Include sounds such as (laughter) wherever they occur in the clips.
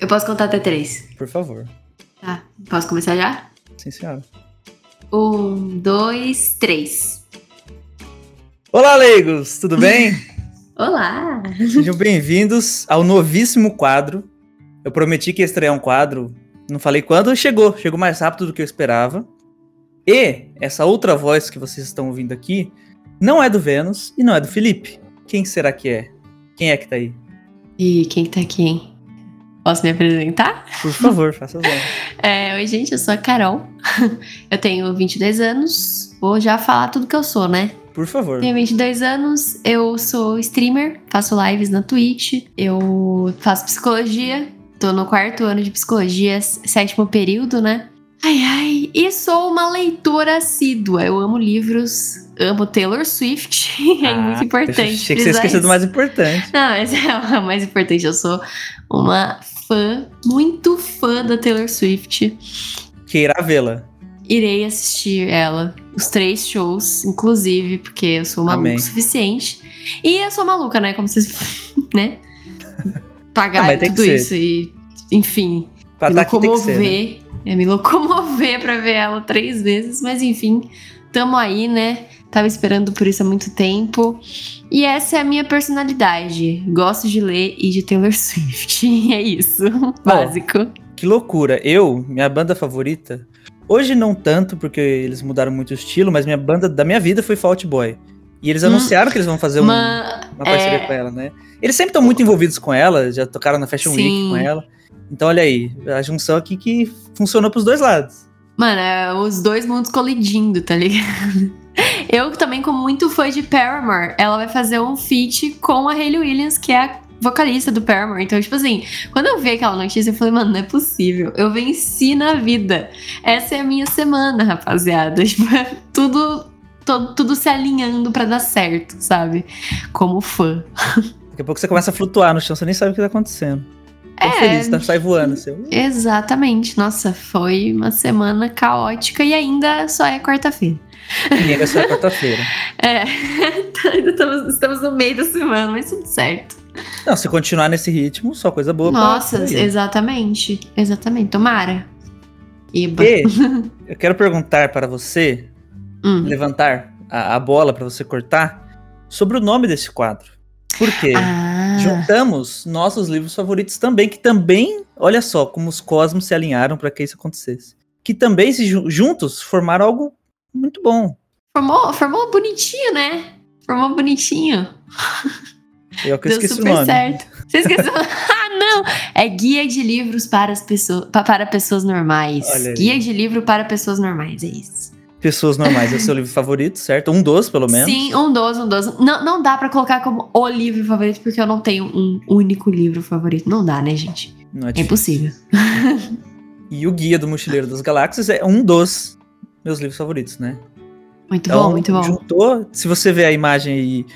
Eu posso contar até três. Por favor. Tá. Posso começar já? Sim, senhora. Um, dois, três. Olá, leigos! Tudo bem? (laughs) Olá! Sejam bem-vindos ao novíssimo quadro. Eu prometi que ia estrear um quadro, não falei quando, chegou. Chegou mais rápido do que eu esperava. E essa outra voz que vocês estão ouvindo aqui não é do Vênus e não é do Felipe. Quem será que é? Quem é que tá aí? E quem que tá aqui, hein? Posso me apresentar? Por favor, faça honras. (laughs) É, oi, gente, eu sou a Carol. (laughs) Eu tenho 22 anos. Vou já falar tudo que eu sou, né? Por favor. Tenho 22 anos, eu sou streamer, faço lives na Twitch, eu faço psicologia, tô no quarto ano de psicologia, sétimo período, né? Ai, ai, e sou uma leitora assídua. Eu amo livros, amo Taylor Swift. (laughs) é Ah, muito importante. Achei que você esqueceu do isso. mais importante. Não, mas é o mais importante. Eu sou uma fã, muito fã da Taylor Swift. Queira vê-la. Irei assistir ela, os três shows, inclusive, porque eu sou maluca Amém. o suficiente. E eu sou maluca, né? Como vocês. (laughs) né? Pagar Ah, tudo isso e, enfim, Pra me tá aqui tem que ser, né? locomover. É, me locomover pra ver ela três vezes, mas enfim, tamo aí, né? Tava esperando por isso há muito tempo. E essa é a minha personalidade. Gosto de ler e de Taylor (laughs) Swift. é isso. Básico. Que loucura. Eu, minha banda favorita, hoje não tanto, porque eles mudaram muito o estilo, mas minha banda da minha vida foi Fault Boy. E eles Hum. anunciaram que eles vão fazer um- Uma- uma parceria é- com ela, né? Eles sempre estão muito envolvidos com ela, já tocaram na Fashion Week Sim. com ela. Então, olha aí, a junção aqui que funcionou pros dois lados. Mano, é os dois mundos colidindo, tá ligado? Eu também, como muito fã de Paramore, ela vai fazer um feat com a Hayley Williams, que é a vocalista do Paramore. Então, tipo assim, quando eu vi aquela notícia, eu falei, mano, não é possível. Eu venci na vida. Essa é a minha semana, rapaziada. (laughs) Tipo, é tudo, to- tudo se alinhando pra dar certo, sabe? Como fã. (laughs) Daqui a pouco você começa a flutuar no chão, você nem sabe o que tá acontecendo. Tô É. feliz, tá? Sai voando. Assim. Exatamente. Nossa, foi uma semana caótica e ainda só é quarta-feira. E ainda só é quarta-feira. (laughs) É, (laughs) ainda estamos, estamos no meio da semana, mas tudo certo. Não, se continuar nesse ritmo, só coisa boa. Nossa, exatamente. Exatamente. Tomara. Iba. E (laughs) eu quero perguntar para você, Hum. levantar a, a bola para você cortar, sobre o nome desse quadro. Por quê? Ah, Juntamos nossos livros favoritos também, que também, olha só como os cosmos se alinharam para que isso acontecesse. Que também se ju- juntos formaram algo muito bom. formou, formou bonitinho, né? Formou bonitinho. Eu que Deu esqueci o super nome. certo. Você esqueceu? (laughs) ah, não! É Guia de Livros para as pessoas, pa- para pessoas normais. Guia de livro para pessoas normais, é isso. Pessoas normais, é o seu livro favorito, certo? Um dos, pelo menos. Sim, um dos, um dos. Não, não dá pra colocar como o livro favorito, porque eu não tenho um único livro favorito. Não dá, né, gente? Não é É impossível. (laughs) E o Guia do Mochileiro das Galáxias é um dos meus livros favoritos, né? Muito Então, bom, muito bom. Juntou, se você ver a imagem aí.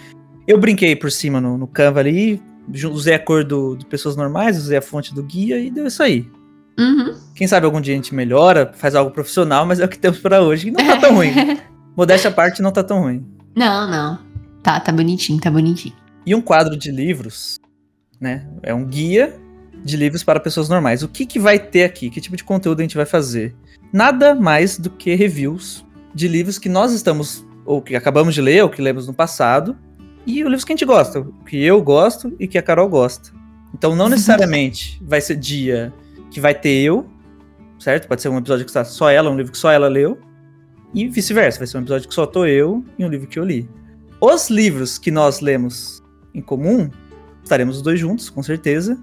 Eu brinquei por cima no, no Canva ali, usei a cor do, do Pessoas Normais, usei a fonte do guia e deu isso aí. Uhum. Quem sabe algum dia a gente melhora, faz algo profissional, mas é o que temos pra hoje. Não tá tão ruim. (laughs) Modéstia à parte, não tá tão ruim. Não, não. Tá, tá bonitinho, tá bonitinho. E um quadro de livros, né? É um guia de livros para pessoas normais. O que, que vai ter aqui? Que tipo de conteúdo a gente vai fazer? Nada mais do que reviews de livros que nós estamos, ou que acabamos de ler, ou que lemos no passado, e os livros que a gente gosta, que eu gosto e que a Carol gosta. Então, não necessariamente vai ser dia que vai ter eu, certo? Pode ser um episódio que está só ela, um livro que só ela leu, e vice-versa. Vai ser um episódio que só tô eu e um livro que eu li. Os livros que nós lemos em comum, estaremos os dois juntos, com certeza.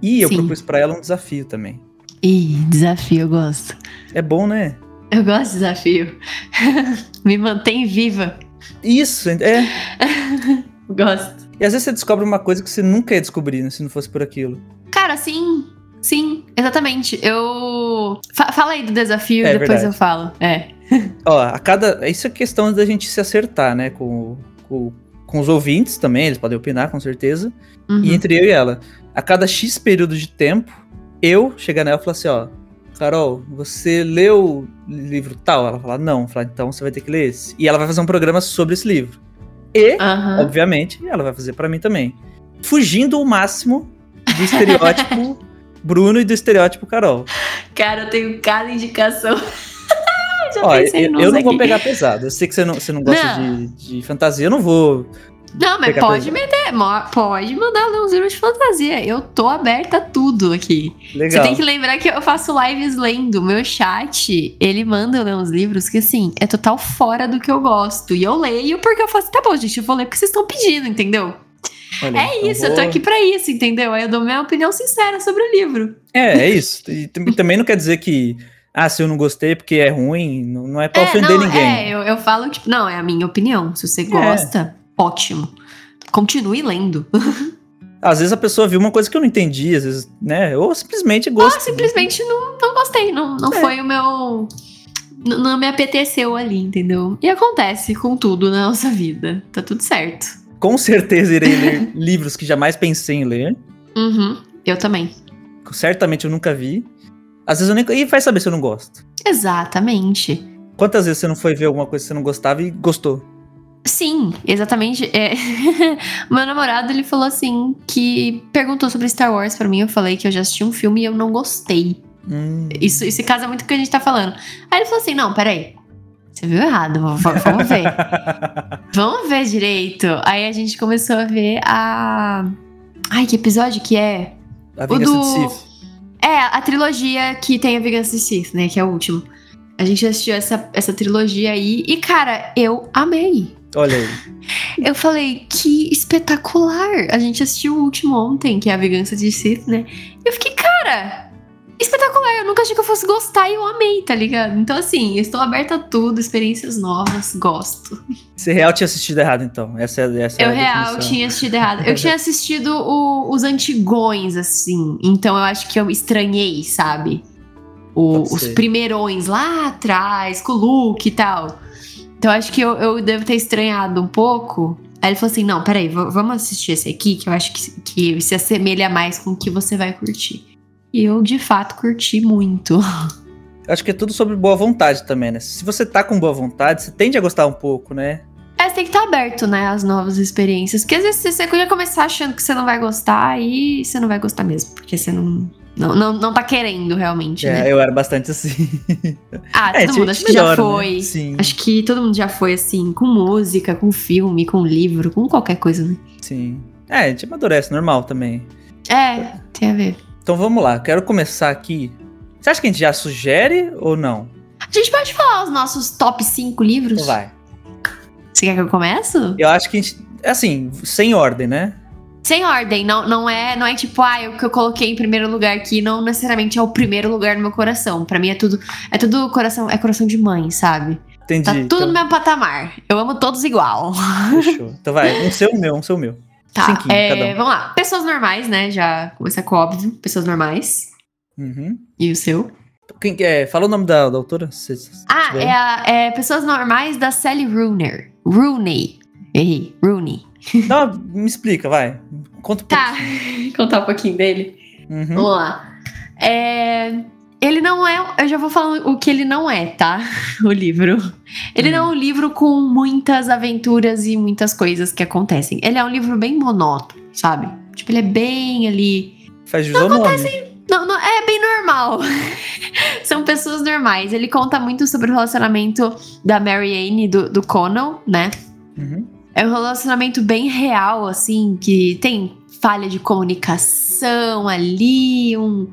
E eu Sim. propus pra ela um desafio também. Ih, desafio, eu gosto. É bom, né? Eu gosto de desafio. (laughs) Me mantém viva. Isso, é. (laughs) Gosto. E às vezes você descobre uma coisa que você nunca ia descobrir, né, se não fosse por aquilo. Cara, sim. Sim, exatamente. Eu. Fa- fala aí do desafio É e depois verdade. eu falo. É. (laughs) Ó, a cada. Isso é questão da gente se acertar, né? Com, com, com os ouvintes também, eles podem opinar, com certeza. Uhum. E entre eu e ela. A cada X período de tempo, eu chegar nela e falar assim, ó. Carol, você leu o livro tal? Ela fala, não. Eu falo, então você vai ter que ler esse. E ela vai fazer um programa sobre esse livro. E, obviamente, ela vai fazer pra mim também. Fugindo o máximo do estereótipo (laughs) Bruno e do estereótipo Carol. Cara, eu tenho cada indicação. (laughs) Já Ó, pensei eu, eu não vou pegar pesado. Eu sei que você não, você não gosta Não. de, de fantasia. Eu não vou. Não, mas pode meter, pode mandar ler uns livros de fantasia. Eu tô aberta a tudo aqui. Você Legal. tem que lembrar que eu faço lives lendo. Meu chat, ele manda eu ler uns livros que, assim, é total fora do que eu gosto. E eu leio porque eu faço, tá bom, gente, eu vou ler porque vocês estão pedindo, entendeu? Olha, É isso, eu tô vou- aqui pra isso, entendeu? Aí eu dou minha opinião sincera sobre o livro. É, é isso. E tam- também não quer dizer que. Ah, se eu não gostei porque é ruim, não não é pra é, ofender não, ninguém. É, eu, eu falo, tipo, não, é a minha opinião. Se você gosta, ótimo. Continue lendo. (laughs) Às vezes a pessoa viu uma coisa que eu não entendi, às vezes, né? Ou simplesmente gosta. Ou simplesmente não, não gostei, não, não É. foi o meu. n- Não me apeteceu ali, entendeu? E acontece com tudo na nossa vida. Tá tudo certo. Com certeza irei ler (laughs) livros que jamais pensei em ler. Uhum, eu também. Certamente eu nunca vi. Às vezes eu nem. E vai saber se eu não gosto. Exatamente. Quantas vezes você não foi ver alguma coisa que você não gostava e gostou? Sim, exatamente. É. (laughs) Meu namorado, ele falou assim que perguntou sobre Star Wars pra mim. Eu falei que eu já assisti um filme e eu não gostei. Hum. Isso, isso casa muito com o que a gente tá falando. Aí ele falou assim: não, peraí. Você viu errado, vamos ver. (laughs) vamos ver direito. Aí a gente começou a ver a. Ai, que episódio que é? A Vingança do- de Sith. É, a trilogia que tem a Vingança de Sith, né? Que é o último. A gente assistiu essa, essa trilogia aí e, cara, eu amei. Olha aí. (laughs) Eu falei, que espetacular! A gente assistiu o último ontem, que é a Vingança de Sith, né? E eu fiquei, cara, espetacular! Eu nunca achei que eu fosse gostar e eu amei, tá ligado? Então, assim, estou aberta a tudo, experiências novas, gosto. Você real tinha assistido errado, então. Essa, é- essa é Eu a real tinha assistido errado. Eu tinha assistido o- os antigões, assim. Então eu acho que eu estranhei, sabe? O- os primeirões lá atrás, com o Luke e tal. Então eu acho que eu, eu devo ter estranhado um pouco. Aí ele falou assim: não, peraí, vamos assistir esse aqui, que eu acho que, que se assemelha mais com o que você vai curtir. E eu, de fato, curti muito. (laughs) Acho que é tudo sobre boa vontade também, né? Se você tá com boa vontade, você tende a gostar um pouco, né? É, você tem que estar aberto, né, às novas experiências. Porque às vezes você já começar achando que você não vai gostar e você não vai gostar mesmo. Porque você não, não, não, não tá querendo realmente, né? É, eu era bastante assim. (laughs) Ah, É, todo mundo, acho que já melhora, né? foi. Sim, Acho que todo mundo já foi assim, com música, com filme, com livro, com qualquer coisa, né? sim. É, a gente amadurece, normal também. É, tem a ver. Então vamos lá, quero começar aqui. Você acha que a gente já sugere ou não? A gente pode falar os nossos top 5 livros? Vai. Você quer que eu comece? Eu acho que a gente. Assim, sem ordem, né? Sem ordem, não, não é não é tipo, ah, o que eu coloquei em primeiro lugar aqui não necessariamente é o primeiro lugar no meu coração. Pra mim é tudo é tudo coração, é coração de mãe, sabe? Entendi. Tá tudo então, no mesmo patamar. Eu amo todos igual. Fechou. Então vai, um seu, meu, um seu, meu. Tá, Cinquinho, é, um. vamos lá. Pessoas normais, né? Já começa com óbvio. Pessoas normais. Uhum. E o seu? Quem que é? Fala o nome da, da autora. se- se Ah, é, a, é Pessoas Normais da Sally Rooney. Rooney. Errei. Rooney. Não, me explica, vai. Conta um Tá. (laughs) Contar um pouquinho dele. pouquinho. Uhum. Vamos lá. É, Ele não é. Eu já vou falando o que ele não é, tá? (laughs) O livro. Ele Hum. não é um livro com muitas aventuras e muitas coisas que acontecem. Ele é um livro bem monótono, sabe? Tipo, ele é bem ali. Faz jus ao nome. Não, não, é bem normal. (laughs) São pessoas normais. Ele conta muito sobre o relacionamento da Mary Anne e do, do Conan, né? Uhum. É um relacionamento bem real, assim, que tem falha de comunicação ali, um,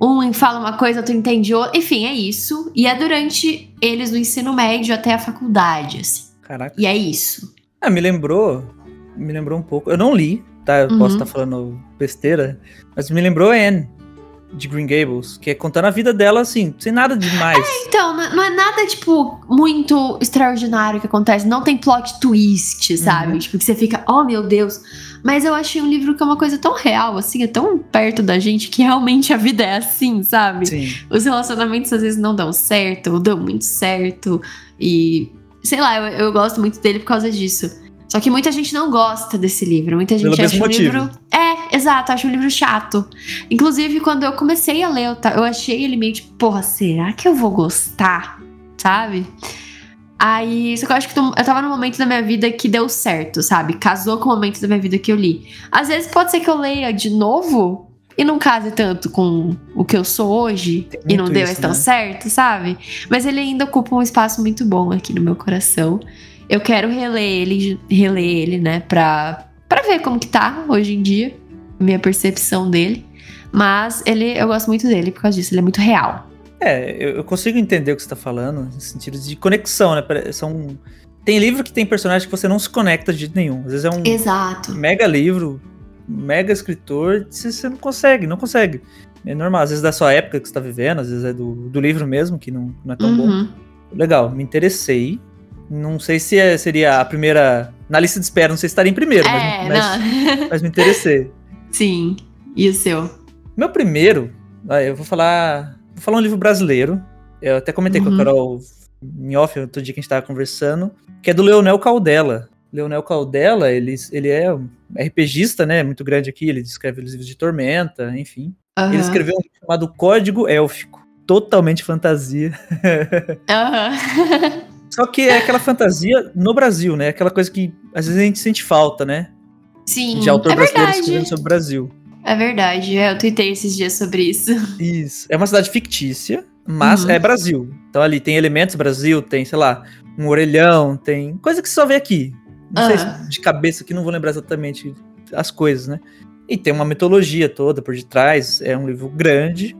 um fala uma coisa, outro entende outra. Enfim, é isso. E é durante eles do ensino médio até a faculdade, assim. Caraca. E é isso. Ah, me lembrou. Me lembrou um pouco. Eu não li, tá? Eu Uhum. posso estar falando besteira. Mas me lembrou Anne, de Green Gables, que é contando a vida dela, assim, sem nada demais. Então, não não é nada, tipo, muito extraordinário que acontece. Não tem plot twist, sabe? Uhum. Tipo, que você fica, oh meu Deus. Mas eu achei um livro que é uma coisa tão real, assim, é tão perto da gente que realmente a vida é assim, sabe? Sim. os relacionamentos às vezes não dão certo, ou dão muito certo. E sei lá, eu, eu gosto muito dele por causa disso. Só que muita gente não gosta desse livro. Muita gente Pelo acha o motivo. livro. É, exato, acha um livro chato. Inclusive, quando eu comecei a ler, eu, eu achei ele meio tipo, porra, será que eu vou gostar? Sabe? Aí, só que eu acho que eu tava num momento da minha vida que deu certo, sabe? Casou com o momento da minha vida que eu li. Às vezes pode ser que eu leia de novo e não case tanto com o que eu sou hoje e não deu isso, tão né? certo, sabe? Mas ele ainda ocupa um espaço muito bom aqui no meu coração. Eu quero reler ele, reler ele, né, pra, pra ver como que tá hoje em dia, minha percepção dele. Mas ele, eu gosto muito dele por causa disso, ele é muito real. É, eu, consigo entender o que você tá falando, no sentido de conexão, né? São... Tem livro que tem personagem que você não se conecta de jeito nenhum. Às vezes é um Exato. mega livro, mega escritor, você não consegue, não consegue. É normal, às vezes da sua época que você tá vivendo, às vezes é do, do livro mesmo, que não, não é tão bom. Uhum. Legal, me interessei. Não sei se é- seria a primeira. Na lista de espera, não sei se estaria em primeiro, É, mas, mas, (laughs) mas me interessei. Sim. E o seu? Meu primeiro, eu vou falar. Vou falar um livro brasileiro. Eu até comentei com Uhum. a Carol em off, outro dia que a gente tava conversando, que é do Leonel Caldela. Leonel Caldela, ele, ele é um RPGista, né? Muito grande aqui, ele escreve livros de Tormenta, enfim. Ele Aham. escreveu um livro chamado Código Élfico. Totalmente fantasia. (laughs) Aham. (laughs) Só que é aquela fantasia no Brasil, né? Aquela coisa que às vezes a gente sente falta, né? Sim. De autor é brasileiro verdade. escrevendo sobre o Brasil. É verdade. É, eu tuitei esses dias sobre isso. (laughs) Isso. É uma cidade fictícia, mas Uhum. é Brasil. Então ali tem elementos Brasil, tem, sei lá, um orelhão, tem coisa que você só vê aqui. Não sei Aham. se de cabeça aqui, não vou lembrar exatamente as coisas, né? E tem uma mitologia toda por detrás. É um livro grande.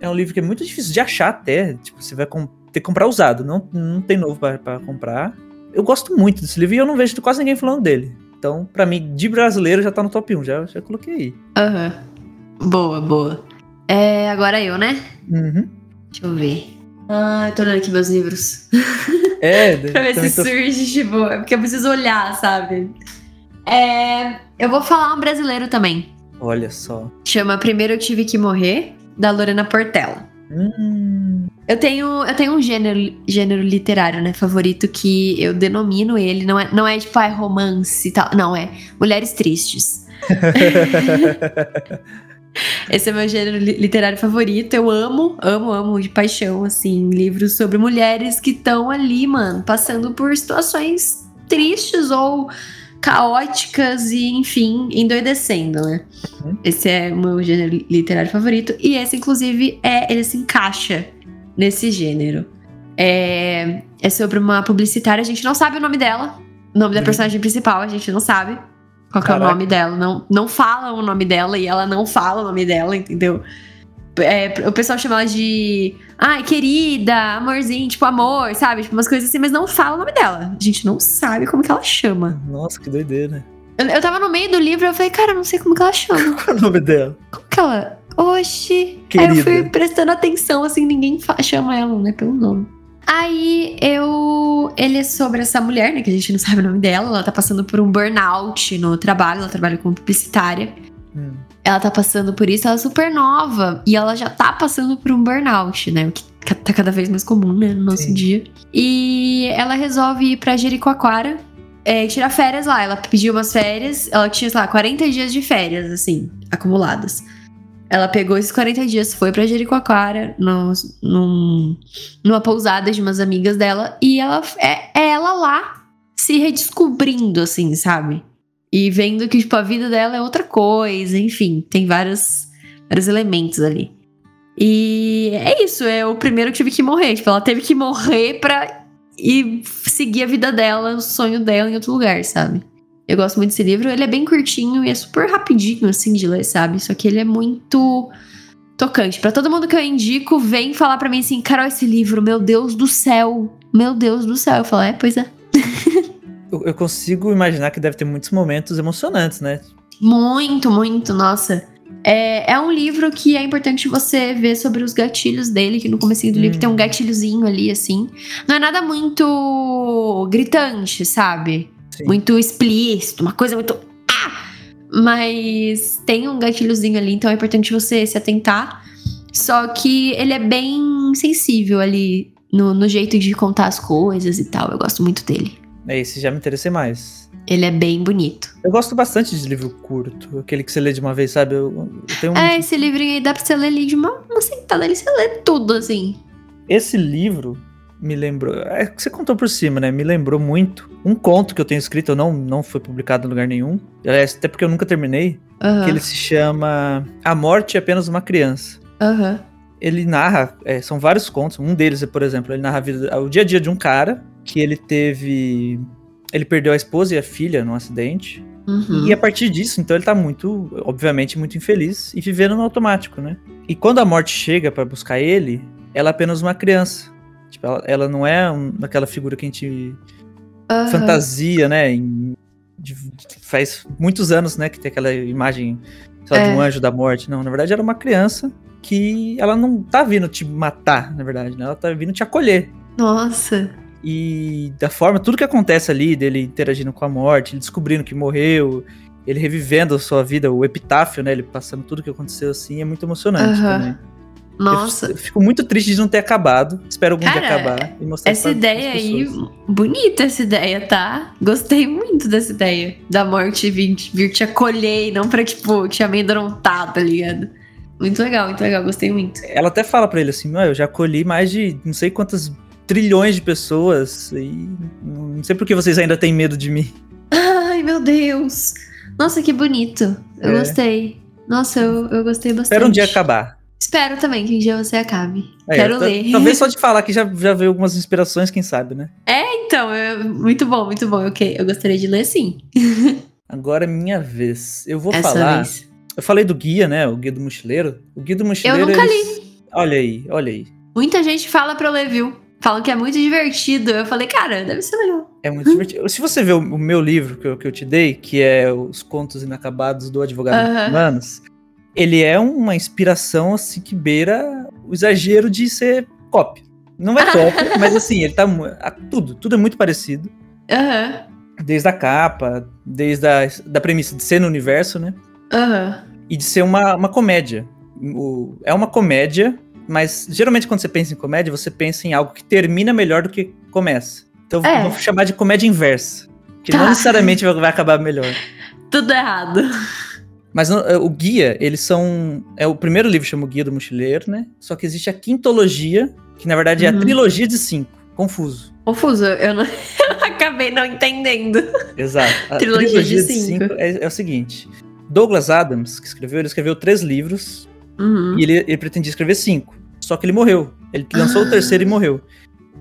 É um livro que é muito difícil de achar até. Tipo, você vai ter que comprar usado. Não, não tem novo pra comprar. Eu gosto muito desse livro e eu não vejo quase ninguém falando dele. Então, pra mim, de brasileiro já tá no top 1. Já, já coloquei aí. Aham. Boa, boa. É, agora eu, né? Uhum. Deixa eu ver. Ah, eu tô olhando aqui meus livros. (laughs) É, pra ver se tô- surge, tipo, é porque eu preciso olhar, sabe? É, eu vou falar um brasileiro também. Olha só. Chama Primeiro Eu Tive Que Morrer, da Lorena Portela. Hum, Eu tenho, eu tenho um gênero, gênero literário, né, favorito que eu denomino ele, não é, não é tipo, ah, romance e tal, não, é Mulheres Tristes. (laughs) Esse é meu gênero li- literário favorito. Eu amo, amo, amo de paixão, assim, livros sobre mulheres que estão ali, mano, passando por situações tristes ou caóticas e, enfim, endoidecendo, né? Uhum. Esse é o meu gênero li- literário favorito. E esse, inclusive, é ele se encaixa nesse gênero. É, é sobre uma publicitária, a gente não sabe o nome dela. O nome da Uhum. personagem principal, a gente não sabe qual é o nome dela. Não, não fala o nome dela e ela não fala o nome dela, entendeu? É, o pessoal chama ela de. Ai, querida, amorzinho, tipo amor, sabe? Tipo umas coisas assim, mas não fala o nome dela. A gente não sabe como que ela chama. Nossa, que doideira. Eu, eu tava no meio do livro e eu falei, cara, eu não sei como que ela chama. (laughs) Qual é o nome dela? Como que ela. Oxi. Aí Querida. eu fui prestando atenção, assim, ninguém chama ela, né, pelo nome. Aí eu. Ele é sobre essa mulher, né? Que a gente não sabe o nome dela. Ela tá passando por um burnout no trabalho. Ela trabalha como publicitária. Hum, Ela tá passando por isso, ela é super nova. E ela já tá passando por um burnout, né? O que tá cada vez mais comum, né? No nosso Sim. dia. E ela resolve ir pra Jericoacoara. É, tirar férias lá. Ela pediu umas férias. Ela tinha, sei lá, 40 dias de férias, assim, acumuladas. Ela pegou esses 40 dias, foi pra Jericoacoara, no, num, numa pousada de umas amigas dela, e ela é, é ela lá se redescobrindo, assim, sabe? E vendo que, tipo, a vida dela é outra coisa, enfim, tem vários, vários elementos ali. E é isso, é o primeiro que tive que morrer. Tipo, ela teve que morrer pra ir seguir a vida dela, o sonho dela em outro lugar, sabe? Eu gosto muito desse livro. Ele é bem curtinho e é super rapidinho, assim, de ler, sabe? Só que ele é muito tocante. Pra todo mundo que eu indico, vem falar pra mim assim, Carol, esse livro, meu Deus do céu. Meu Deus do céu. Eu falo, é, pois é. (laughs) Eu, eu consigo imaginar que deve ter muitos momentos emocionantes, né? Muito, muito, nossa. É, é um livro que é importante você ver sobre os gatilhos dele, que no começo do livro Hum. tem um gatilhozinho ali, assim. Não é nada muito gritante, sabe? Sim. Muito explícito, uma coisa muito. Ah! Mas tem um gatilhozinho ali, então é importante você se atentar. Só que ele é bem sensível ali no, no jeito de contar as coisas e tal. Eu gosto muito dele. É, esse já me interessei mais. Ele é bem bonito. Eu gosto bastante de livro curto, aquele que você lê de uma vez, sabe? Eu, eu tenho um- É, esse livrinho aí dá pra você ler ali de uma, uma sentada ali, você lê tudo, assim. Esse livro, me lembrou. É que você contou por cima, né? Me lembrou muito. Um conto que eu tenho escrito, não, não foi publicado em lugar nenhum. Aliás, até porque eu nunca terminei. Que ele se chama A Morte é apenas uma criança. Aham. Ele narra, é, são vários contos. Um deles, é, por exemplo, ele narra a vida, o dia a dia de um cara que ele teve. Ele perdeu a esposa e a filha num acidente. Uhum. E a partir disso, então ele tá muito, obviamente, muito infeliz e vivendo no automático, né? E quando a morte chega pra buscar ele, ela é apenas uma criança. Tipo, ela, ela não é um, aquela figura que a gente Aham. fantasia, né? em- de- faz muitos anos, né, que tem aquela imagem lá, de um É. anjo da morte. Não, na verdade era uma criança que ela não tá vindo te matar, na verdade, né? Ela tá vindo te acolher. Nossa. E da forma, tudo que acontece ali, dele interagindo com a morte, ele descobrindo que morreu, ele revivendo a sua vida, o epitáfio, né? Ele passando tudo que aconteceu assim, é muito emocionante Aham. também. Nossa. Eu, fico muito triste de não ter acabado. Espero algum dia Cara, acabar e mostrar Essa ideia aí, bonita essa ideia, tá? Gostei muito dessa ideia. Da morte vir, vir te acolher e não pra, tipo, te amedrontar, tá ligado? Muito legal, muito legal, gostei muito. Ela até fala pra ele assim: "Ó, eu já acolhi mais de não sei quantas trilhões de pessoas e não sei por que vocês ainda têm medo de mim. Ai, meu Deus! Nossa, que bonito. Eu É. gostei. Nossa, eu, eu gostei bastante. Espero um dia acabar. Espero também que um dia você acabe. É, Quero ler. Talvez só (laughs) de falar que já, já veio algumas inspirações, quem sabe, né? Então, é muito bom, muito bom. Eu, eu gostaria de ler sim. (laughs) Agora é minha vez. Eu vou essa falar. vez. Eu falei do guia, né? O guia do mochileiro. O guia do mochileiro. nunca eles- Olha aí, olha aí. Muita gente fala pra eu ler, viu? Falam que é muito divertido. Eu falei, cara, deve ser legal. É muito divertido. Se você ver o, o meu livro que eu, que eu te dei, que é Os Contos Inacabados do Advogado Aham. Humanos, ele é uma inspiração assim que beira o exagero de ser cópia. Não é cópia, (laughs) mas assim, ele tá. Tudo, tudo é muito parecido. Aham, Desde a capa, desde a da premissa de ser no universo, né? aham. E de ser uma, uma comédia. O- é uma comédia, mas geralmente quando você pensa em comédia, você pensa em algo que termina melhor do que começa. Então É. vamos chamar de comédia inversa. Que Tá. não necessariamente vai acabar melhor. (laughs) Tudo errado. Mas é, o guia, eles são. É o primeiro livro chama o Guia do Mochileiro, né? Só que existe a quintologia, que na verdade é a Uhum. trilogia de cinco. Confuso. Confuso, eu, não... (laughs) acabei não entendendo. Exato. A Trilogia de cinco. é, é o seguinte: Douglas Adams, que escreveu, ele escreveu três livros Uhum. e ele, ele pretendia escrever cinco. Só que ele morreu. Ele lançou Ah. o terceiro e morreu.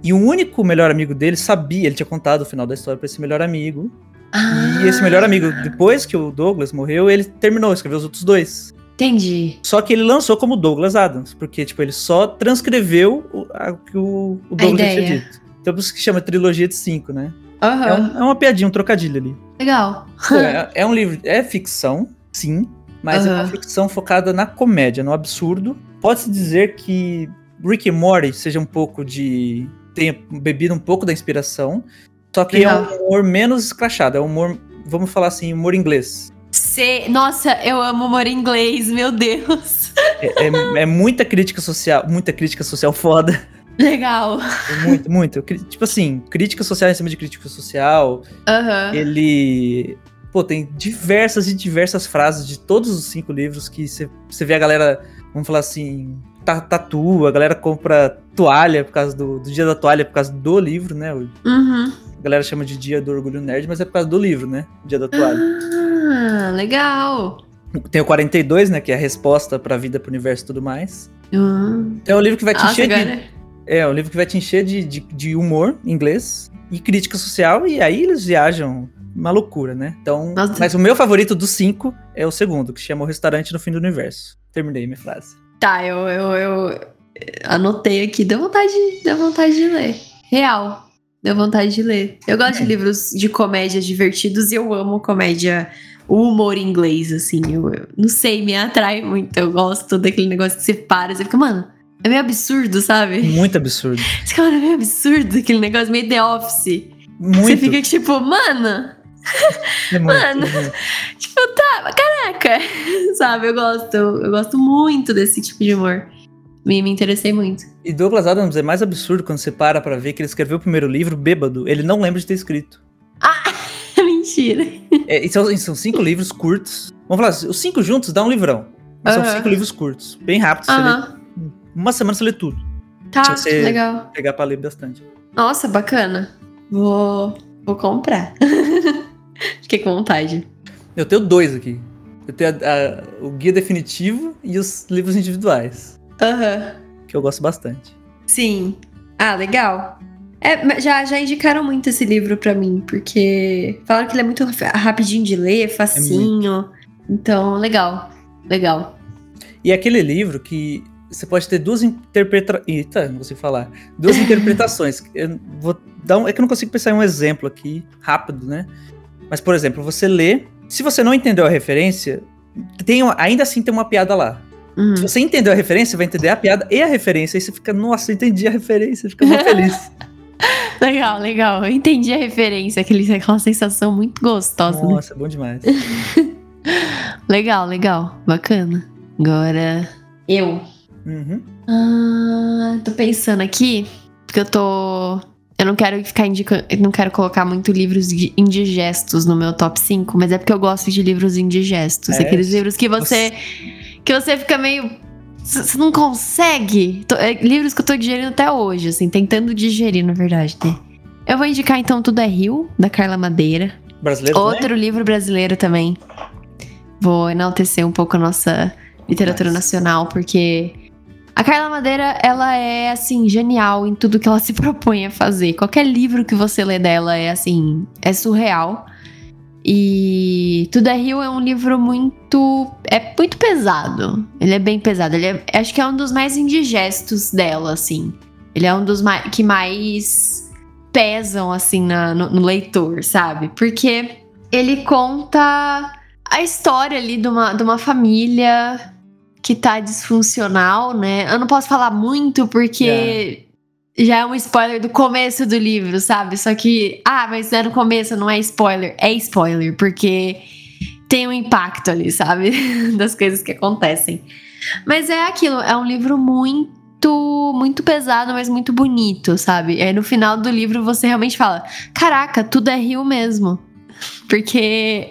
E o único melhor amigo dele sabia, ele tinha contado o final da história pra esse melhor amigo. Ah, E esse melhor amigo, depois que o Douglas morreu, ele terminou, escreveu os outros dois. Entendi. Só que ele lançou como Douglas Adams, porque tipo, ele só transcreveu o a- o que o, Douglas tinha dito. Então por isso que chama trilogia de cinco, né? Aham. É, um- é uma piadinha, um trocadilho ali. Legal. É, é um livro, é ficção, sim, mas é uma ficção focada na comédia, no absurdo. Pode-se dizer que Rick and Morty seja um pouco de. tenha bebido um pouco da inspiração, só que Legal. é um humor menos escrachado, é um humor, vamos falar assim, humor inglês. Cê... Nossa, eu amo humor inglês, meu Deus. É, é- é muita crítica social, muita crítica social foda. Legal. Muito, muito. Tipo assim, crítica social em cima de crítica social. Aham. Ele. Pô, tem diversas e diversas frases de todos os cinco livros que você vê a galera, vamos falar assim, ta- tatua, a galera compra toalha por causa do, do dia da toalha, por causa do livro, né? Uhum. A galera chama de dia do orgulho nerd, mas é por causa do livro, né? Dia da toalha. Ah, legal. Tem o 42, né? Que é a resposta pra vida, pro universo e tudo mais. Hum. Então é um livro que vai te Nossa, encher de, agora... É, um livro que vai te encher de, de, de humor inglês e crítica social, e aí eles viajam uma loucura, né? Então, Nossa. mas o meu favorito dos cinco é o segundo, que chama O Restaurante no Fim do Universo. Terminei minha frase. Tá, eu, eu, eu anotei aqui. Deu vontade, deu vontade de ler. Real. Deu vontade de ler. Eu gosto de livros de comédia divertidos e eu amo comédia, o humor inglês, assim. Eu, eu não sei, me atrai muito. Eu gosto daquele negócio que você para, você fica, mano, é meio absurdo, sabe? Muito absurdo. (laughs) Você fica, mano, é meio absurdo aquele negócio, meio The Office. Muito. Você fica tipo, mano, é muito, mano. é (laughs) tipo, tá, caraca, (laughs) sabe? Eu gosto, eu gosto muito desse tipo de humor. Me, me interessei muito. E Douglas Adams é mais absurdo quando você para pra ver que ele escreveu o primeiro livro bêbado. Ele não lembra de ter escrito. Ah, (laughs) mentira. É, são, são cinco livros curtos. Vamos falar assim, os cinco juntos dá um livrão. Mas São cinco livros curtos, bem rápidos. Aham. uma semana você lê tudo. Tá, Se você- legal. Pegar pra ler bastante. Nossa, bacana. Vou, vou comprar. (laughs) Fiquei com vontade. Eu tenho dois aqui. Eu tenho a- a- o guia definitivo e os livros individuais, Aham. que eu gosto bastante. Sim. Ah, legal. É, já, já indicaram muito esse livro pra mim, porque falaram que ele é muito ra- rapidinho de ler, facinho. então, legal. Legal. E é aquele livro que você pode ter duas interpretações. Eita, não consigo falar. Duas (laughs) interpretações. Eu vou dar um... É que eu não consigo pensar em um exemplo aqui, rápido, né? Mas, por exemplo, você lê. Se você não entendeu a referência, tem ainda assim tem uma piada lá. Uhum. Se você entendeu a referência, você vai entender a piada e a referência. Aí você fica, nossa, eu entendi a referência, fica muito feliz. (laughs) Legal, legal. Eu entendi a referência, aquele, aquela sensação muito gostosa. né? Nossa, é bom demais. (laughs) Legal, legal. Bacana. Agora, eu. Uhum. Ah, tô pensando aqui, porque eu tô. Eu não quero ficar indicando. Não quero colocar muito livros de- indigestos no meu top 5, mas é porque eu gosto de livros indigestos. É, aqueles livros que você. Que você fica meio. Você não consegue. Tô- é, livros que eu tô digerindo até hoje, assim, tentando digerir, na verdade, né? Eu vou indicar então Tudo é Rio, da Carla Madeira. Brasileiro? Outro livro brasileiro também. Vou enaltecer um pouco a nossa literatura nacional, porque a Carla Madeira, ela é, assim, genial em tudo que ela (laughs) se propõe a fazer. Qualquer livro que você lê dela é, assim, é surreal. E Tudo é Rio é um livro muito. É muito pesado. Ele é bem pesado. Ele é- acho que é um dos mais indigestos dela, assim. Ele é um dos mai- que mais pesam, assim, na- no, no leitor, sabe? Porque ele conta a história ali de uma, de uma família que tá disfuncional, né? Eu não posso falar muito porque já é um spoiler do começo do livro, sabe? Só que, ah, mas é no começo, não é spoiler. É spoiler, porque tem um impacto ali, sabe? (laughs) das coisas que acontecem. Mas é aquilo, é um livro muito, muito pesado, mas muito bonito, sabe? Aí no final do livro você realmente fala: caraca, tudo é rio mesmo. Porque.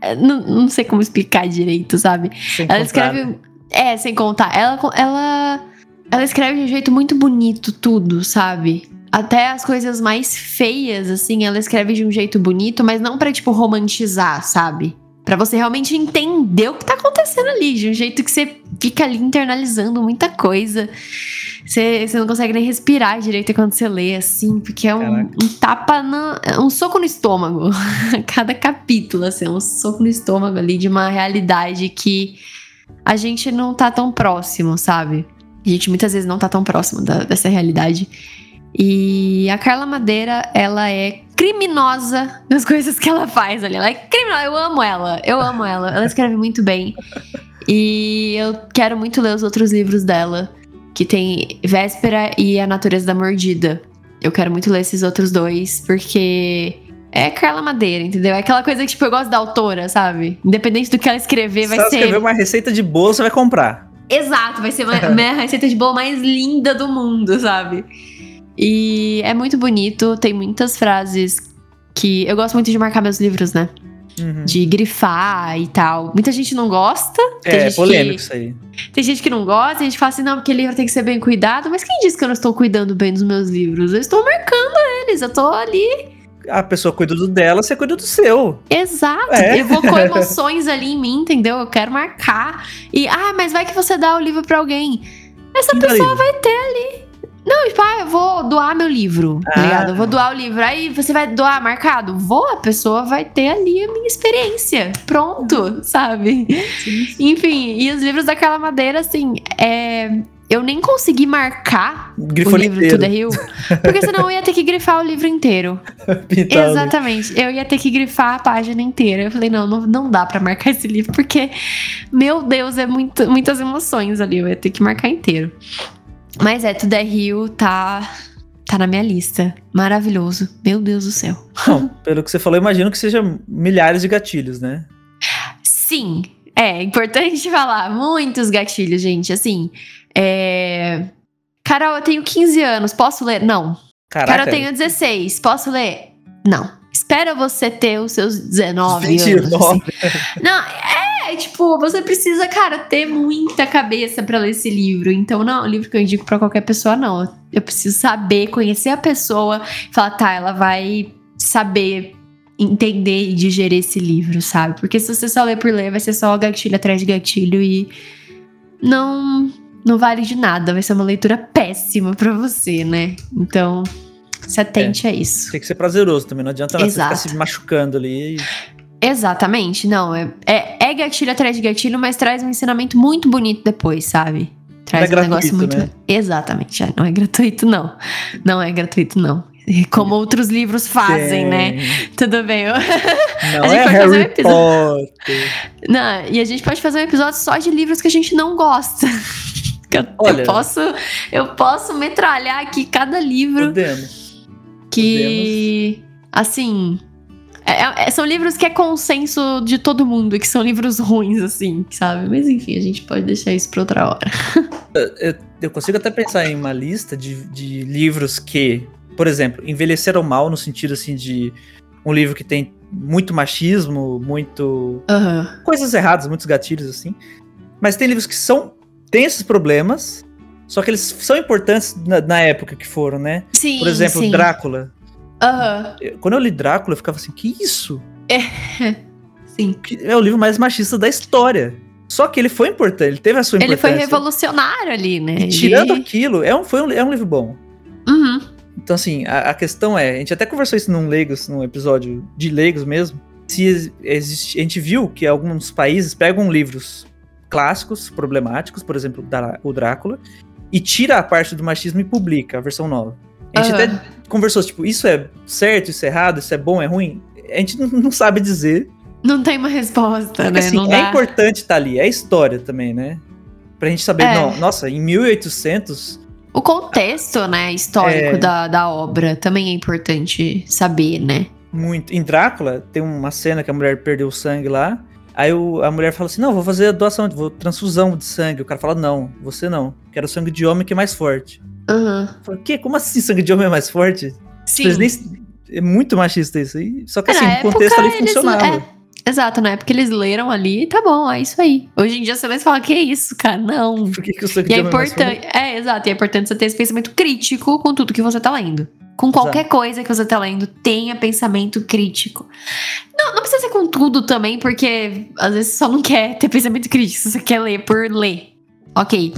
é, Não, não sei como explicar direito, sabe? Sem Ela contar, né? escreve. É, sem contar. Ela, ela, ela escreve de um jeito muito bonito tudo, sabe? Até as coisas mais feias, assim, ela escreve de um jeito bonito, mas não pra, tipo, romantizar, sabe? Pra você realmente entender o que tá acontecendo ali, de um jeito que você fica ali internalizando muita coisa. Você, você não consegue nem respirar direito quando você lê, assim, porque é um, um tapa na. é um soco no estômago. (laughs) Cada capítulo, assim, é um soco no estômago ali de uma realidade que a gente não tá tão próximo, sabe? A gente muitas vezes não tá tão próximo da- dessa realidade. E a Carla Madeira, ela é criminosa nas (laughs) coisas que ela faz ali. Ela é criminosa. Eu amo ela. Eu amo ela. Ela escreve muito bem. E eu quero muito ler os outros livros dela, que tem Véspera e A Natureza da Mordida. Eu quero muito ler esses outros dois, porque é Carla Madeira, entendeu? É aquela coisa que, tipo, eu gosto da autora, sabe? Independente do que ela escrever, Se vai ela ser. escrever uma receita de bolo, você vai comprar. Exato, vai ser minha (laughs) receita de bolo mais linda do mundo, sabe? E é muito bonito, tem muitas frases que. Eu gosto muito de marcar meus livros, né? Uhum. De grifar e tal. Muita gente não gosta. É polêmico que- isso aí. Tem gente que não gosta, a gente fala assim, não, porque livro tem que ser bem cuidado. Mas quem disse que eu não estou cuidando bem dos meus livros? Eu estou marcando eles, eu tô ali. A pessoa cuida do dela, você cuida do seu. Exato. É. Evocou (laughs) emoções ali em mim, entendeu? Eu quero marcar. E, ah, mas vai que você dá o livro pra alguém. Essa pessoa vai ter ali. Não, tipo, ah, eu vou doar meu livro, tá Ah. ligado? Eu vou doar o livro. Aí você vai doar marcado? Vou, a pessoa vai ter ali a minha experiência. Pronto, sabe? Enfim, e os livros da Carla Madeira, assim, é. Eu nem consegui marcar o livro inteiro. Tudo é Rio, porque senão eu ia ter que grifar o livro inteiro. (laughs) Exatamente. Eu ia ter que grifar a página inteira. Eu falei, não, não, não dá pra marcar (laughs) esse livro, porque, meu Deus, é muito, muitas emoções ali. Eu ia ter que marcar inteiro. Mas é, Tudo é Rio tá, tá na minha lista. Maravilhoso. Meu Deus do céu. Não, pelo que você falou, imagino que seja milhares de gatilhos, né? Sim, é importante (laughs) falar. Muitos gatilhos, gente. Assim, é. Carol, eu tenho 15 anos, posso ler? Não. Caraca. Carol, eu tenho 16, posso ler? Não. Espera você ter os seus 19 anos. 29. assim. (laughs) Não, é, tipo, você precisa, cara, ter muita cabeça pra ler esse livro. Então, não é um livro que eu indico pra qualquer pessoa, não. Eu preciso saber, conhecer a pessoa, falar, tá, ela vai saber entender e digerir esse livro, sabe? Porque se você só ler por ler, vai ser só gatilho atrás de gatilho e não não vale de nada, vai ser uma leitura péssima para você, né? Então, se atente é, a isso. Tem que ser prazeroso também, não adianta você ficar se machucando ali. Exatamente, não, é, é, é, gatilho atrás de gatilho, mas traz um ensinamento muito bonito depois, sabe? Traz não é um negócio muito. Né? Exatamente, não é gratuito, não. Não é gratuito, não. Como outros livros fazem, Sim. né? Tudo bem. Eu... Não (laughs) é Harry um episódio... Potter. Não, e a gente pode fazer um episódio só de livros que a gente não gosta. Eu, Olha, eu posso, eu posso metralhar aqui cada livro. Podemos. Que, podemos. assim, é, é, são livros que é consenso de todo mundo, e que são livros ruins, assim, sabe? Mas enfim, a gente pode deixar isso pra outra hora. (laughs) eu, eu, consigo até pensar em uma lista de, de livros que por exemplo, envelheceram mal no sentido assim de um livro que tem muito machismo, muito uhum. coisas erradas, muitos gatilhos assim. Mas tem livros que são têm esses problemas, só que eles são importantes na, na época que foram, né? Sim. Por exemplo, sim. Drácula. Uhum. Quando eu li Drácula, eu ficava assim, que isso? É. (laughs) Sim. É o livro mais machista da história. Só que ele foi importante, ele teve a sua importância. Ele foi revolucionário ali, né? E tirando ele... aquilo, é um, foi um, é um livro bom. Uhum. Então, assim, a, a, questão é, a gente até conversou isso num Legos, num episódio de Legos mesmo. Se existe, a gente viu que alguns países pegam livros clássicos, problemáticos, por exemplo, da, o Drácula, e tira a parte do machismo e publica a versão nova. A gente uhum. até conversou, tipo, isso é certo, isso é errado, isso é bom, é ruim. A gente não, não sabe dizer. Não tem uma resposta, Porque, né? Assim, é importante estar tá ali, é história também, né? Pra gente saber, é. não, nossa, em 1800 o contexto, né, histórico é... da, da obra também é importante saber, né? Muito. Em Drácula, tem uma cena que a mulher perdeu sangue lá. Aí o, a mulher fala assim: Não, vou fazer doação, vou transfusão de sangue. O cara fala: Não, você não. Quero sangue de homem que é mais forte. Uhum. Fala, que? Como assim sangue de homem é mais forte? Sim. Nem, é muito machista isso aí. Só que assim, o contexto ali funcionava. É, Exato, na época eles leram ali, tá bom, é isso aí. Hoje em dia você vai falar, que é isso, cara? Não. Por que, que o sangue e é importante, é, exato, e é importante você ter esse pensamento crítico com tudo que você tá lendo. Com qualquer exato. coisa que você tá lendo, tenha pensamento crítico. Não, não precisa ser com tudo também, porque às vezes você só não quer ter pensamento crítico, você quer ler por ler. Ok.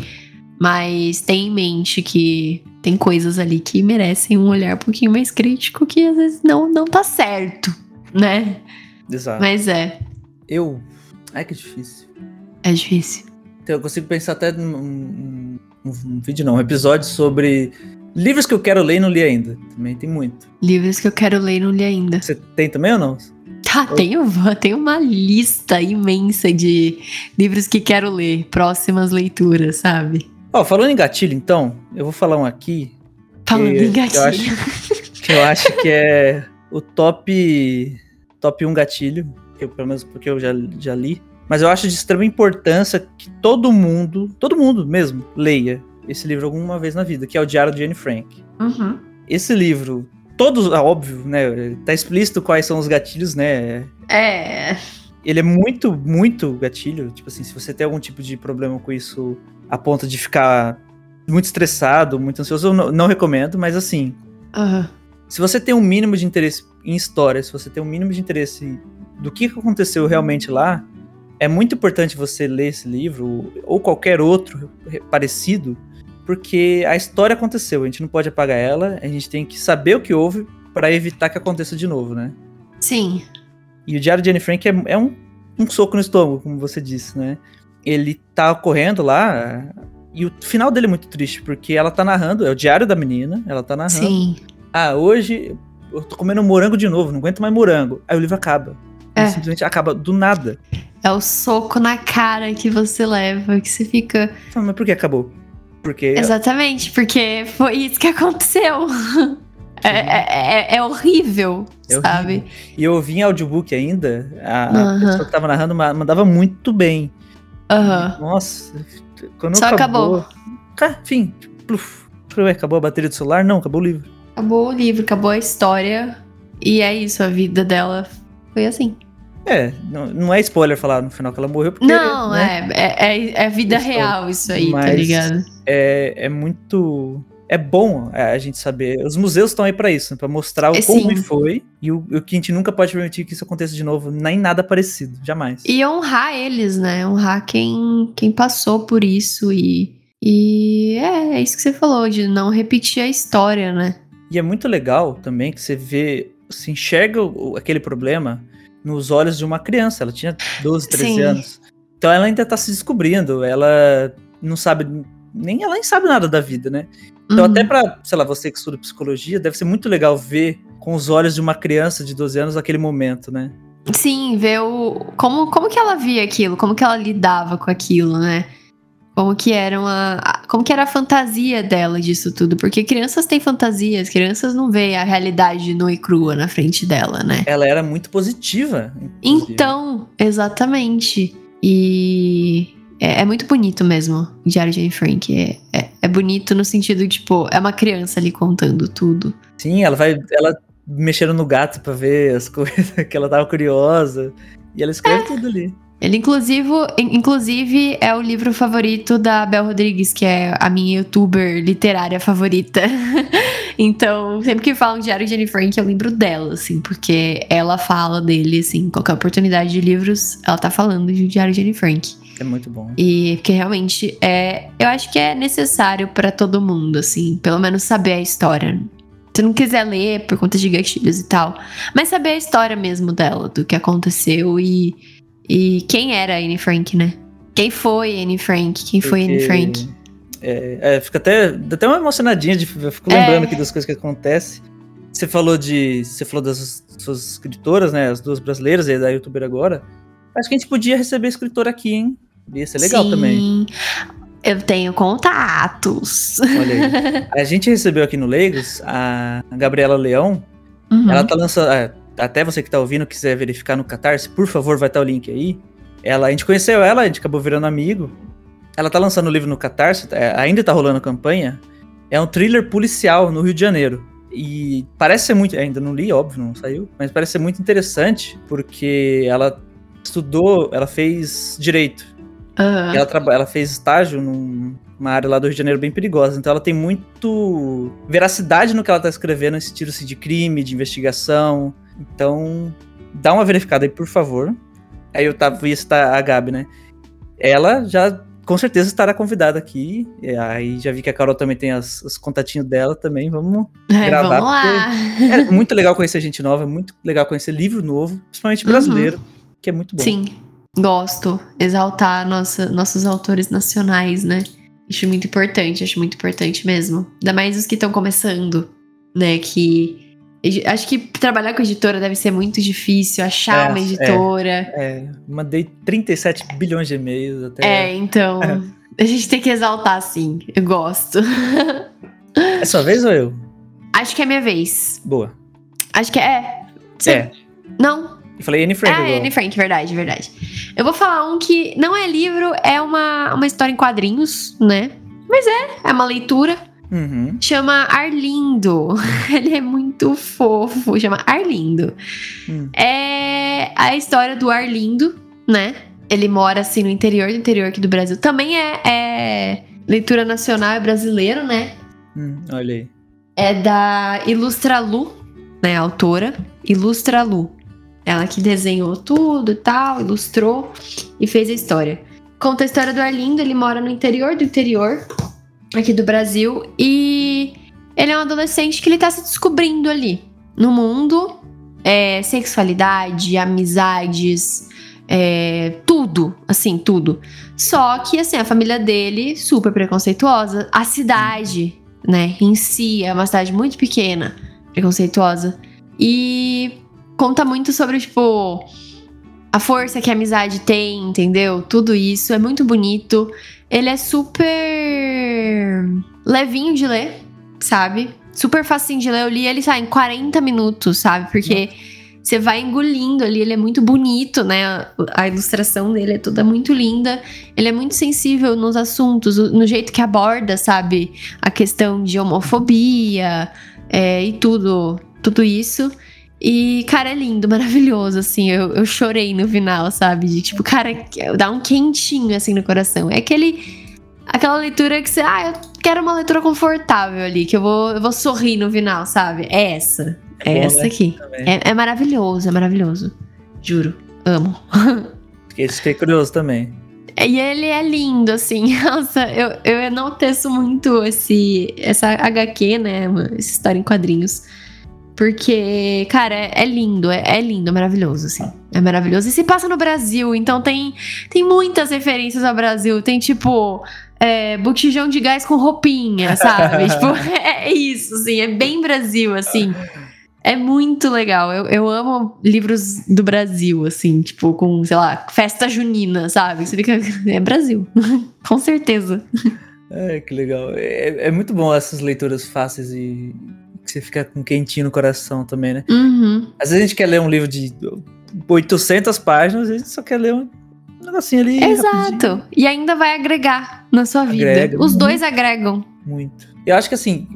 Mas tenha em mente que tem coisas ali que merecem um olhar um pouquinho mais crítico que às vezes não, não tá certo, né? Exato. Mas é. Eu. Ai, que difícil. É difícil. Então, eu consigo pensar até num, um vídeo, não, um episódio sobre livros que eu quero ler e não li ainda. Também tem muito. Livros que eu quero ler e não li ainda. Você tem também ou não? Tá, ou... tenho, tenho uma lista imensa de livros que quero ler, próximas leituras, sabe? Ó, oh, falando em gatilho, então, eu vou falar um aqui. Falando em gatilho. Eu acho, (laughs) que eu acho que é o top top 1 gatilho, que eu, pelo menos porque eu já, já li. Mas eu acho de extrema importância que todo mundo, todo mundo mesmo, leia esse livro alguma vez na vida, que é o Diário de Anne Frank. Uhum. Esse livro, todos, ah, óbvio, né? Tá explícito quais são os gatilhos, né? É. Ele é muito, muito gatilho. Tipo assim, se você tem algum tipo de problema com isso, a ponto de ficar muito estressado, muito ansioso, eu não, não recomendo, mas assim. Uhum. Se você tem um mínimo de interesse em história, se você tem um mínimo de interesse do que aconteceu realmente lá, é muito importante você ler esse livro ou qualquer outro parecido, porque a história aconteceu, a gente não pode apagar ela, a gente tem que saber o que houve para evitar que aconteça de novo, né? Sim. E o Diário de Anne Frank é, é um, um soco no estômago, como você disse, né? Ele tá correndo lá, e o final dele é muito triste, porque ela tá narrando, é o diário da menina, ela tá narrando. Sim ah, hoje eu tô comendo morango de novo, não aguento mais morango. Aí o livro acaba. É. Simplesmente acaba do nada. É o soco na cara que você leva, que você fica. Mas por que acabou? Porque. Exatamente, porque foi isso que aconteceu. (laughs) É, é, é, é, horrível, é sabe? Horrível. E eu ouvi em audiobook ainda, a, uhum. pessoa que tava narrando mandava muito bem. Uhum. Nossa, quando Só acabou. acabou. Enfim, pluf, acabou a bateria do celular? Não, acabou o livro. Acabou o livro, acabou a história. E é isso, a vida dela foi assim. É, não, não é spoiler falar no final que ela morreu, porque. Não, né, é, é, é, é vida real isso aí, tá Mas- ligado? é, é muito. É bom é, a gente saber. Os museus estão aí pra isso, né, pra mostrar o É, como foi e o, o que a gente nunca pode permitir que isso aconteça de novo, nem nada parecido, jamais. E honrar eles, né? Honrar quem, quem passou por isso e. E é, é isso que você falou, de não repetir a história, né? E é muito legal também que você vê, se enxerga o- aquele problema nos olhos de uma criança. Ela tinha 12, 13 Sim. anos. Então ela ainda tá se descobrindo. Ela não sabe, nem ela nem sabe nada da vida, né? Então, Uhum. até pra, sei lá, você que estuda psicologia, deve ser muito legal ver com os olhos de uma criança de 12 anos aquele momento, né? Sim, ver o. Como, como que ela via aquilo, como que ela lidava com aquilo, né? Como que era uma. a- Como que era a fantasia dela disso tudo? Porque crianças têm fantasias, crianças não veem a realidade nua e crua na frente dela, né? Ela era muito positiva. inclusive. Então, exatamente. E é, é muito bonito mesmo, Diário de Anne Frank. É, é, é bonito no sentido, tipo, é uma criança ali contando tudo. Sim, ela vai. Ela mexendo no gato pra ver as (laughs) coisas que ela tava curiosa. E ela É. escreve tudo ali. Ele, inclusive, in- inclusive, é o livro favorito da Bel Rodrigues, que é a minha youtuber literária favorita. (laughs) então, sempre que falam de Diário de Anne Frank, eu lembro dela, assim, porque ela fala dele, assim, qualquer oportunidade de livros, ela tá falando de Diário de Anne Frank. É muito bom. E porque realmente é. Eu acho que é necessário pra todo mundo, assim, pelo menos saber a história. Se não quiser ler por conta de gatilhos e tal, mas saber a história mesmo dela, do que aconteceu e, e quem era a Anne Frank, né? Quem foi Anne Frank? Quem foi Anne Frank? É, é, fica até, até uma emocionadinha de eu fico É. lembrando aqui das coisas que acontecem. Você falou de. Você falou das suas escritoras, né? As duas brasileiras e da youtuber agora. Acho que a gente podia receber escritora aqui, hein? Ia ser legal Sim, também. Eu tenho contatos. Olha aí. (laughs) A gente recebeu aqui no Leigos a Gabriela Leão. Uhum. Ela tá lançando. Até você que tá ouvindo, quiser verificar no Catarse, por favor, vai estar o link aí. Ela, a gente conheceu ela, a gente acabou virando amigo. Ela tá lançando o livro no Catarse, é, ainda tá rolando a campanha. É um thriller policial no Rio de Janeiro. E parece ser muito. Ainda não li, óbvio, não saiu. Mas parece ser muito interessante, porque ela estudou, ela fez direito. E ela, ela fez estágio num- numa área lá do Rio de Janeiro bem perigosa. Então ela tem muito veracidade no que ela tá escrevendo, esse tiro assim, de crime, de investigação. Então, dá uma verificada aí, por favor. Aí eu tava, citar a Gabi, né? Ela já com certeza estará convidada aqui. E aí já vi que a Carol também tem as- os contatinhos dela também. Vamos. É, gravar, vamos lá. É muito legal conhecer gente nova, é muito legal conhecer livro novo, principalmente brasileiro, que é muito bom. Sim, gosto. Exaltar nossa, nossos autores nacionais, né? Acho muito importante, acho muito importante mesmo. Ainda mais os que estão começando, né? Que. Acho que trabalhar com editora deve ser muito difícil, achar É, uma é. editora. É, mandei 37 bilhões de e-mails até. É, então. A gente tem que exaltar, sim. Eu gosto. É sua vez ou eu? Acho que é minha vez. Boa. Acho que é. Sim. É. Não, Eu falei Anne Frank Ah, agora. Anne Frank, verdade, verdade. Eu vou falar um que não é livro, é uma, uma história em quadrinhos, né? Mas é, é uma leitura. Uhum. Chama Arlindo. (laughs) Ele é muito fofo, chama Arlindo. Hum. É a história do Arlindo, né? Ele mora assim no interior do interior aqui do Brasil. Também é, é leitura nacional, é brasileiro, né? Hum, olha aí. É da Ilustralu, né? A autora. Ilustralu. Ela que desenhou tudo e tal, ilustrou e fez a história. Conta a história do Arlindo, ele mora no interior do interior, aqui do Brasil, e ele é um adolescente que ele tá se descobrindo ali no mundo. É, sexualidade, amizades, é, tudo, assim, tudo. Só que, assim, a família dele, super preconceituosa. A cidade, né, em si, é uma cidade muito pequena, preconceituosa. E conta muito sobre, tipo, a força que a amizade tem, entendeu? Tudo isso é muito bonito. Ele é super levinho de ler, sabe? Super facinho de ler. Eu li ele, sabe, em 40 minutos, sabe? Porque você vai engolindo ali, ele é muito bonito, né? A- ilustração dele é toda muito linda. Ele é muito sensível nos assuntos, no jeito que aborda, sabe? A questão de homofobia é, e tudo, tudo isso. E, cara, é lindo, (laughs) maravilhoso, assim. Eu, eu chorei no final, sabe? De tipo, cara, dá um quentinho, assim, no coração. É aquele. Aquela leitura que você. Ah, eu quero uma leitura confortável ali, que eu vou, eu vou sorrir no final, sabe? É essa. É, é bom, essa né? aqui. É, é, maravilhoso, é maravilhoso. Juro. Amo. (laughs) Fiquei curioso também. E ele é lindo, assim. (laughs) Nossa, eu, eu enalteço muito esse, essa HQ, né? Essa história em quadrinhos. Porque, cara, é, é lindo, é, é, lindo, é maravilhoso, assim. É maravilhoso. E se passa no Brasil, então tem, tem muitas referências ao Brasil. Tem, tipo, é, botijão de gás com roupinha, sabe? (laughs) tipo, é, é isso, assim. É bem Brasil, assim. É muito legal. Eu, eu amo livros do Brasil, assim, tipo, com, sei lá, festa junina, sabe? Você fica. É Brasil. (laughs) com certeza. É, que legal. É, é, muito bom essas leituras fáceis e que você fica com quentinho no coração também, né? Uhum. Às vezes a gente quer ler um livro de 800 páginas a gente só quer ler um negocinho ali. Exato. Rapidinho. E ainda vai agregar na sua Agrega. vida. Os muito, dois agregam. Muito. Eu acho que assim,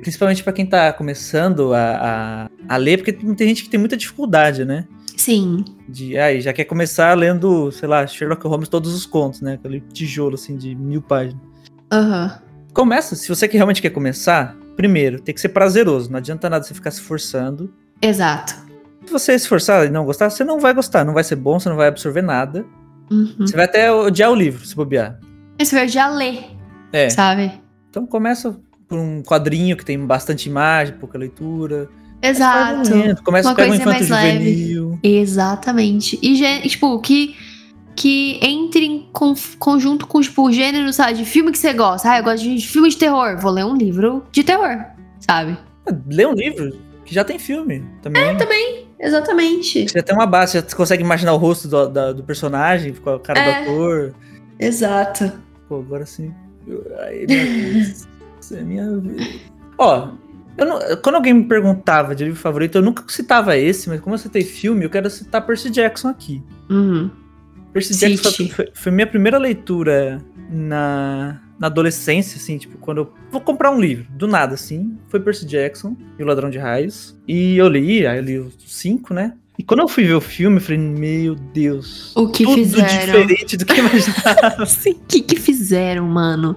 principalmente para quem tá começando a, a, a, ler, porque tem gente que tem muita dificuldade, né? Sim. De, aí já quer começar lendo, sei lá, Sherlock Holmes todos os contos, né? Aquele tijolo, assim, de mil páginas. Aham. Uhum. Começa, se você que realmente quer começar, primeiro, tem que ser prazeroso. Não adianta nada você ficar se forçando. Exato. Se você se esforçar e não gostar, você não vai gostar, não vai ser bom, você não vai absorver nada. Uhum. Você vai até odiar o livro, se bobear. Você vai odiar ler. É. Sabe? Então começa por um quadrinho que tem bastante imagem, pouca leitura. Exato. Começa Uma pega um infanto juvenil. Leve. Exatamente. E, tipo, que, que entre em conjunto com, tipo, o gênero, sabe, de filme que você gosta. Ah, eu gosto de filme de terror. Vou ler um livro de terror, sabe? Lê um livro que já tem filme também. É, também. Exatamente. Você já tem uma base, você consegue imaginar o rosto do, do, do personagem, com a cara é. do ator. Exato. Pô, agora sim. Ai. Isso é minha vida. Ó, não, quando alguém me perguntava de livro favorito, eu nunca citava esse, mas como eu citei filme, eu quero citar Percy Jackson aqui. Uhum. Percy Cite. Jackson foi, foi, minha primeira leitura na, na adolescência, assim, tipo, quando eu vou comprar um livro, do nada, assim, foi Percy Jackson e o Ladrão de Raios. E eu li, aí eu li os cinco, né? E quando eu fui ver o filme, eu falei, meu Deus. O que tudo fizeram? diferente do que eu imaginava. (laughs) Sim, o que, que fizeram, mano?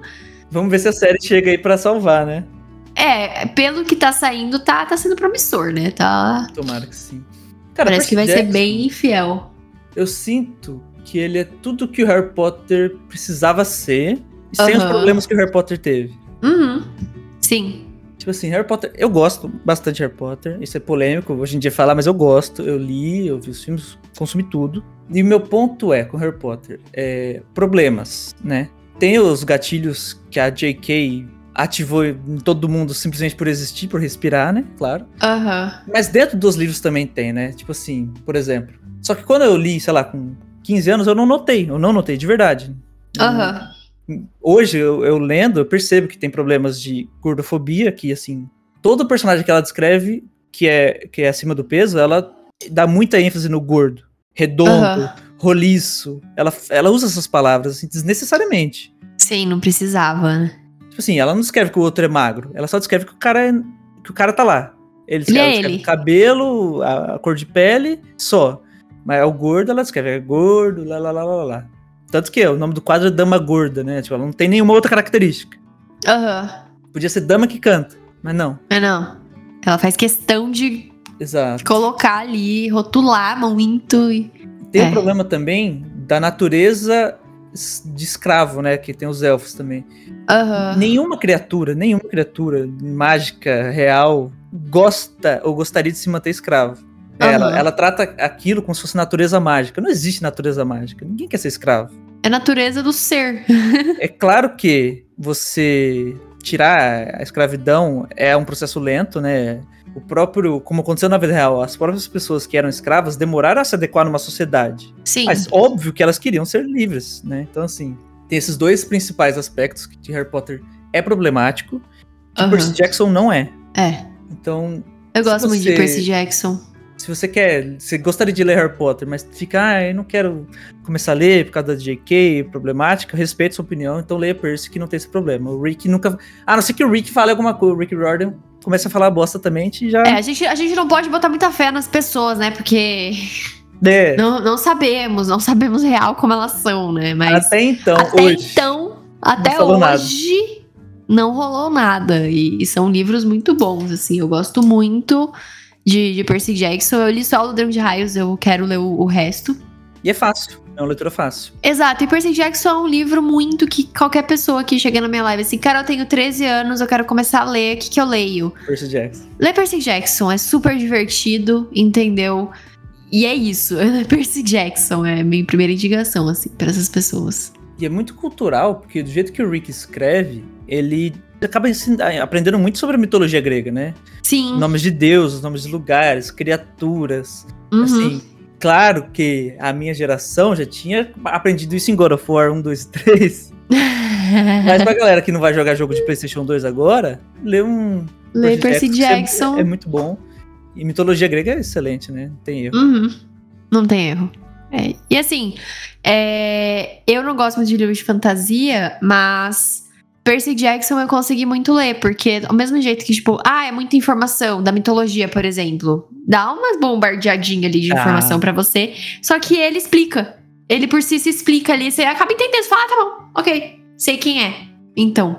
Vamos ver se a série chega aí para salvar, né? É, pelo que tá saindo, tá, tá sendo promissor, né? Tá. Tomara que sim. Cara, Parece que vai Jackson, ser bem fiel. Eu sinto que ele é tudo que o Harry Potter precisava ser, sem os problemas que o Harry Potter teve. Uhum. Sim. Tipo assim, Harry Potter, eu gosto bastante de Harry Potter. Isso é polêmico hoje em dia falar, mas eu gosto. Eu li, eu vi os filmes, consumi tudo. E o meu ponto é com Harry Potter, é problemas, né? Tem os gatilhos que a J.K. ativou em todo mundo simplesmente por existir, por respirar, né? Claro. Aham. Uhum. Mas dentro dos livros também tem, né? Tipo assim, por exemplo. Só que quando eu li, sei lá, com 15 anos, eu não notei. Eu não notei, de verdade. Aham. Uhum hoje eu, eu, lendo, eu percebo que tem problemas de gordofobia, que assim, todo personagem que ela descreve que é, que é acima do peso, ela dá muita ênfase no gordo, redondo, uhum. roliço. Ela, ela usa essas palavras assim, desnecessariamente. Sim, não precisava, né? Tipo assim, ela não descreve que o outro é magro, ela só descreve que o cara é, que o cara tá lá. Ele, ele é ele. cabelo, a, a, cor de pele, só. Mas é o gordo, ela descreve, é gordo, lá, lá, lá, lá, lá. Tanto que o nome do quadro é Dama Gorda, né? Tipo, ela não tem nenhuma outra característica. Aham. Uhum. Podia ser Dama que canta, mas não. É não. Ela faz questão de Exato. colocar ali, rotular muito. E... Tem o é. um problema também da natureza de escravo, né? Que tem os elfos também. Uhum. Nenhuma criatura, nenhuma criatura mágica, real, gosta ou gostaria de se manter escravo. Uhum. Ela, ela trata aquilo como se fosse natureza mágica. Não existe natureza mágica. Ninguém quer ser escravo. É natureza do ser. (laughs) é claro que você tirar a escravidão é um processo lento, né? O próprio, como aconteceu na vida real, as próprias pessoas que eram escravas demoraram a se adequar numa sociedade. Sim. Mas óbvio que elas queriam ser livres, né? Então, assim, tem esses dois principais aspectos que Harry Potter é problemático, que uhum. Percy Jackson não é. É. Então. Eu gosto você... muito de Percy Jackson Se você quer, você gostaria de ler Harry Potter, mas fica, ah, eu não quero começar a ler por causa da JK, problemática, respeito sua opinião, então leia Percy que não tem esse problema. O Rick nunca. A não ser que o Rick fale alguma coisa, o Rick Riordan começa a falar bosta também, e já. É, a gente, a gente não pode botar muita fé nas pessoas, né? Porque. É. Não, não sabemos, não sabemos real como elas são, né? Mas. Até então, até hoje. então, até nada. hoje, não rolou nada. E, e são livros muito bons, assim. Eu gosto muito de, de Percy Jackson. Eu li só o Ladrão de Raios, eu quero ler o, o resto. E é fácil, é uma leitura fácil. Exato, e Percy Jackson é um livro muito que qualquer pessoa que chega na minha live assim, cara, eu tenho 13 anos, eu quero começar a ler, o que, que eu leio? Percy Jackson. Lê Percy Jackson, é super divertido, entendeu? E é isso, (laughs) Percy Jackson é a minha primeira indicação, assim, para essas pessoas. E é muito cultural, porque do jeito que o Rick escreve, ele acaba ensin- aprendendo muito sobre a mitologia grega, né? Sim. Nomes de deuses, nomes de lugares, criaturas. uhum. Assim, claro que a minha geração já tinha aprendido isso em God of War 1, 2 e 3. (laughs) Mas pra galera que não vai jogar jogo de PlayStation 2 agora, lê um. Lê Percy que é- Jackson. É, muito bom. E mitologia grega é excelente, né? Não tem erro. Uhum. Não tem erro. É, E assim, é, eu não gosto muito de livros de fantasia, mas Percy Jackson eu consegui muito ler, porque ao mesmo jeito que, tipo, ah, é muita informação da mitologia, por exemplo, dá umas bombardeadinhas ali de Ah. informação pra você, só que ele explica. Ele por si se explica ali, você acaba entendendo, você fala, ah, tá bom, ok, sei quem é. Então,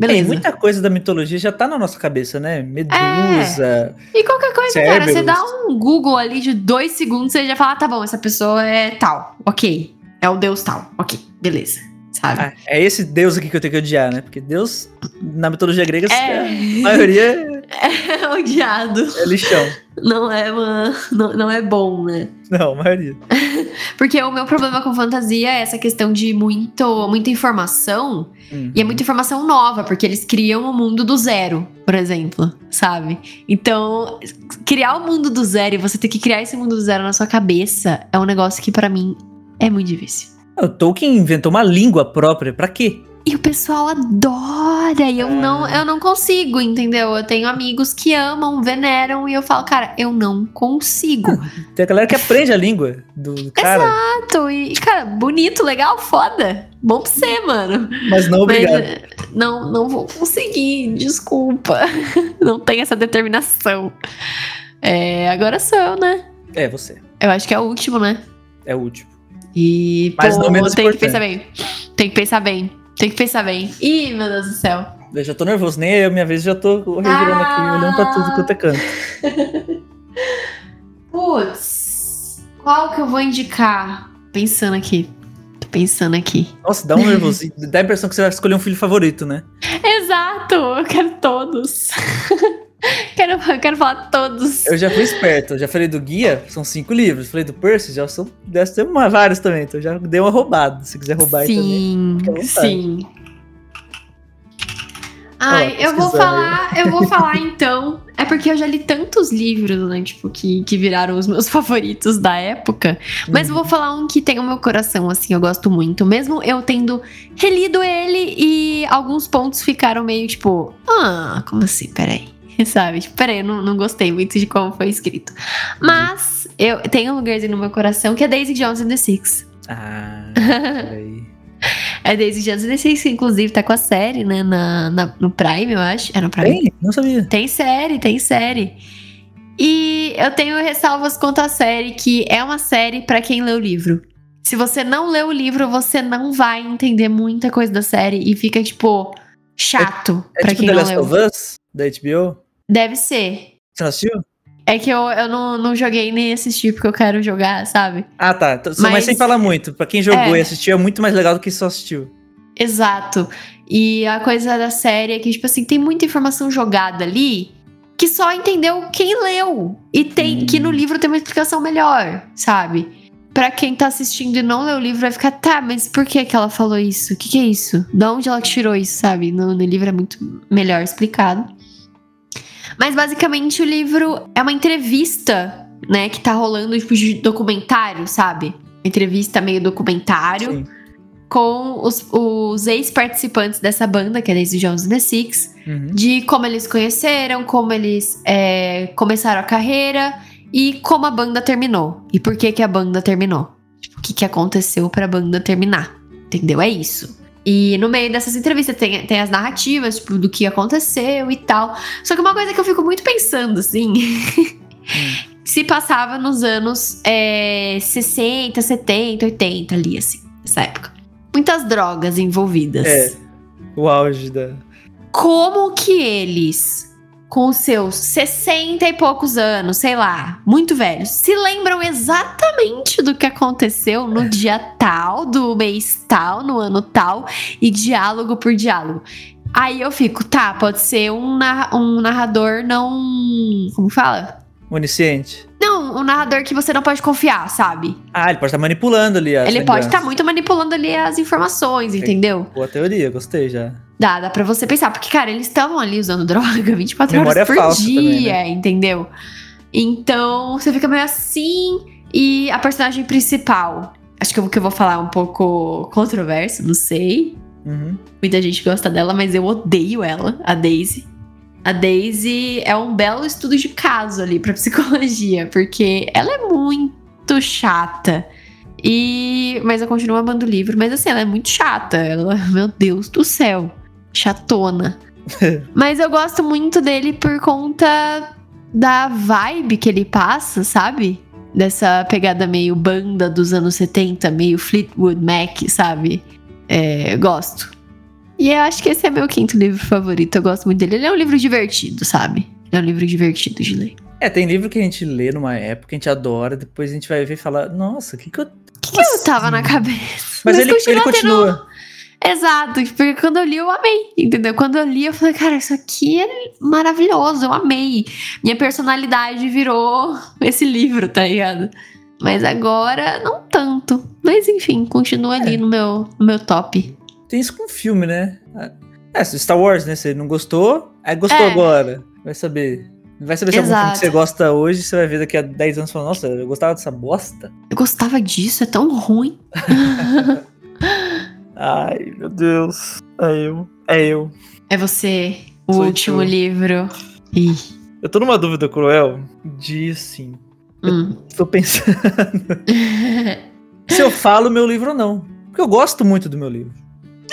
Tem beleza. muita coisa da mitologia já tá na nossa cabeça, né? Medusa. E qualquer coisa, cara, você Cerberus. dá um Google ali de dois segundos, você já fala, ah, tá bom, essa pessoa é tal, ok. É o deus tal, ok, beleza. Sabe? Ah, é esse deus aqui que eu tenho que odiar, né? Porque Deus, na mitologia grega, É. a maioria (laughs) É odiado. é lixão. Não é, uma, não, não é bom, né? Não, a maioria. (laughs) Porque o meu problema com fantasia é essa questão de muito, muita informação. Hum. E é muita informação nova, porque eles criam o mundo do zero, por exemplo, sabe? Então, criar o mundo do zero e você ter que criar esse mundo do zero na sua cabeça é um negócio que pra mim é muito difícil. O Tolkien inventou uma língua própria. Pra quê? E o pessoal adora, e eu não, eu não consigo, entendeu? Eu tenho amigos que amam, veneram, e eu falo, cara, eu não consigo. (laughs) Tem a galera que aprende a língua do cara, Exato, e, cara, bonito, legal, foda. Bom pra você, mano. mas não Mas, obrigado. eh, não, não vou conseguir, desculpa. (laughs) Não tenho essa determinação. É, agora sou eu, né? É, você. Eu acho que é o último, né? É o último. E, Mas pô, não menos tem que pensar bem. Tem que pensar bem. Tem que pensar bem. Ih, meu Deus do céu. Eu já tô nervoso, nem eu, minha vez, já tô revirando aqui, Ah. olhando pra tudo quanto é canto. (laughs) Putz, qual que eu vou indicar? Pensando aqui. Tô pensando aqui. Nossa, dá um nervosinho. Dá a impressão que você vai escolher um filho favorito, né? (laughs) Exato, eu quero todos. (laughs) (laughs) quero, quero falar todos. Eu já fui esperto, eu já falei do guia, são cinco livros. Falei do Percy, já são. Deve ter uma, vários também, então já dei uma roubada. Se quiser roubar aí também. Sim, sim. Ai, eu vou falar, eu vou falar então. É porque eu já li tantos livros, né? Tipo, que, que viraram os meus (laughs) favoritos da época. Mas eu Uhum. vou falar um que tem o meu coração, assim, eu gosto muito. Mesmo eu tendo relido ele e alguns pontos ficaram meio tipo, ah, como assim? Peraí. (laughs) Sabe? Tipo, peraí, eu não, não gostei muito de como foi escrito. Mas eu tenho um lugarzinho no meu coração que é Daisy Jones and the Six. Ah, peraí. (laughs) É Daisy Jones and the Six, que inclusive tá com a série, né? Na, na- no Prime, eu acho. É no Prime? Tem? Não sabia. Tem série, tem série. E eu tenho ressalvas quanto à série, que é uma série pra quem lê o livro. Se você não lê o livro, você não vai entender muita coisa da série e fica, tipo, chato É pra tipo quem The não Last leu. of Us, da HBO? Deve ser. Você assistiu? É que eu, eu não, não joguei nem assisti porque eu quero jogar, sabe? Ah, tá. Então, Mas, Mas- sem falar muito. Pra quem jogou É. e assistiu, é muito mais legal do que só assistiu. Exato. E a coisa da série é que, tipo assim, tem muita informação jogada ali que só entendeu quem leu. E tem Hum. que no livro tem uma explicação melhor, sabe? Pra quem tá assistindo e não leu o livro, vai ficar, tá, mas por que que ela falou isso? O que que é isso? Da onde ela tirou isso, sabe? No, no livro é muito melhor explicado. Mas basicamente o livro é uma entrevista, né, que tá rolando, tipo, de documentário, sabe? Entrevista meio documentário Sim. com os, os ex-participantes dessa banda, que é Daisy Jones and the Six, Uhum. de como eles conheceram, como eles é, começaram a carreira e como a banda terminou. E por que que a banda terminou. Tipo, o que que aconteceu pra banda terminar. Entendeu? É isso. E no meio dessas entrevistas tem, tem as narrativas, tipo, do que aconteceu e tal. Só que uma coisa que eu fico muito pensando, assim. (laughs) se passava nos anos é, 60, 70, 80 ali, assim, nessa época. Muitas drogas envolvidas. É. O auge da. Como que eles com os seus 60 e poucos anos, sei lá, muito velhos, se lembram exatamente do que aconteceu no É. dia tal, do mês tal, no ano tal, e diálogo por diálogo. Aí eu fico, tá, pode ser um, narra- um narrador não. Como fala? Onisciente. Não, um narrador que você não pode confiar, sabe? Ah, ele pode estar manipulando ali as Ele pode estar lembranças. muito manipulando ali as informações, entendeu? Boa teoria, gostei já. Dá, dá pra você pensar. Porque, cara, eles estavam ali usando droga (laughs) 24 Memória horas por falsa dia, também, né? entendeu? Então, você fica meio assim. E a personagem principal, acho que o que eu vou falar é um pouco controverso, não sei. Uhum. Muita gente gosta dela, mas eu odeio ela, a Daisy. A Daisy é um belo estudo de caso ali pra (laughs) psicologia, porque ela é muito chata. E mas eu continuo amando o livro, mas assim, ela é muito chata. Ela, meu Deus do céu, chatona. (laughs) mas eu gosto muito dele por conta da vibe que ele passa, sabe? Dessa pegada meio banda dos anos 70, meio Fleetwood Mac, sabe? É, gosto. E eu acho que esse é meu quinto livro favorito. Eu gosto muito dele. Ele é um livro divertido, sabe? Ele é um livro divertido de ler. É, tem livro que a gente lê numa época, a gente adora, depois a gente vai ver e falar, nossa, o que que eu. O que, que eu tava na cabeça? Mas, ele, ele tendo- continua. Exato, porque quando eu li, eu amei, entendeu? Quando eu li, eu falei, cara, isso aqui é maravilhoso, eu amei. Minha personalidade virou esse livro, tá ligado? Mas agora, não tanto. Mas enfim, continua ali É. no, meu, no meu top. Tem isso com filme, né? É, Star Wars, né? Você não gostou, aí gostou É. agora. Vai saber. Vai saber se é algum filme que você gosta hoje, você vai ver daqui a 10 anos e falar, nossa, eu gostava dessa bosta. Eu gostava disso, é tão ruim. (laughs) Ai, meu Deus. É eu. É eu. É você, o Sou último tu. livro. Ih. Eu tô numa dúvida cruel de assim. Hum. Tô pensando (laughs) se eu falo meu livro ou não. Porque eu gosto muito do meu livro.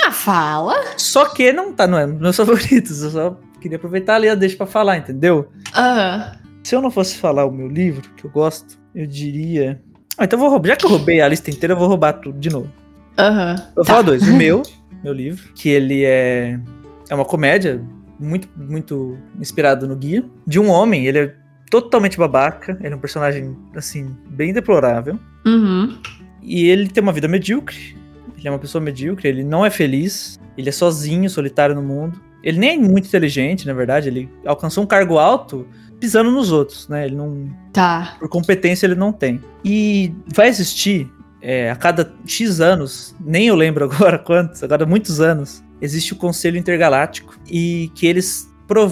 ah, fala. Só que não tá, não é nos meus (laughs) favoritos. Eu só queria aproveitar ali a deixa pra falar, entendeu? Ah, Se eu não fosse falar o meu livro, que eu gosto, eu diria. Ah, então eu vou roubar. Já que eu roubei a lista inteira, eu vou roubar tudo de novo. Aham. Eu vou Tá. falar dois. O meu, (laughs) meu livro, que ele é. É uma comédia muito, muito inspirado no guia. De um homem, ele é totalmente babaca. Ele é um personagem, assim, bem deplorável. Uhum. E ele tem uma vida medíocre. Ele é uma pessoa medíocre, ele não é feliz. Ele é sozinho, solitário no mundo. Ele nem é muito inteligente, na verdade. Ele alcançou um cargo alto pisando nos outros, né? Ele não. Tá. Por competência ele não tem. E vai existir é, a cada X anos, nem eu lembro (laughs) agora quantos, agora muitos anos, existe o Conselho Intergaláctico e que eles,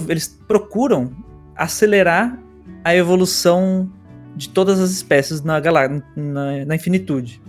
eles procuram acelerar a evolução de todas as espécies na, na, na infinitude.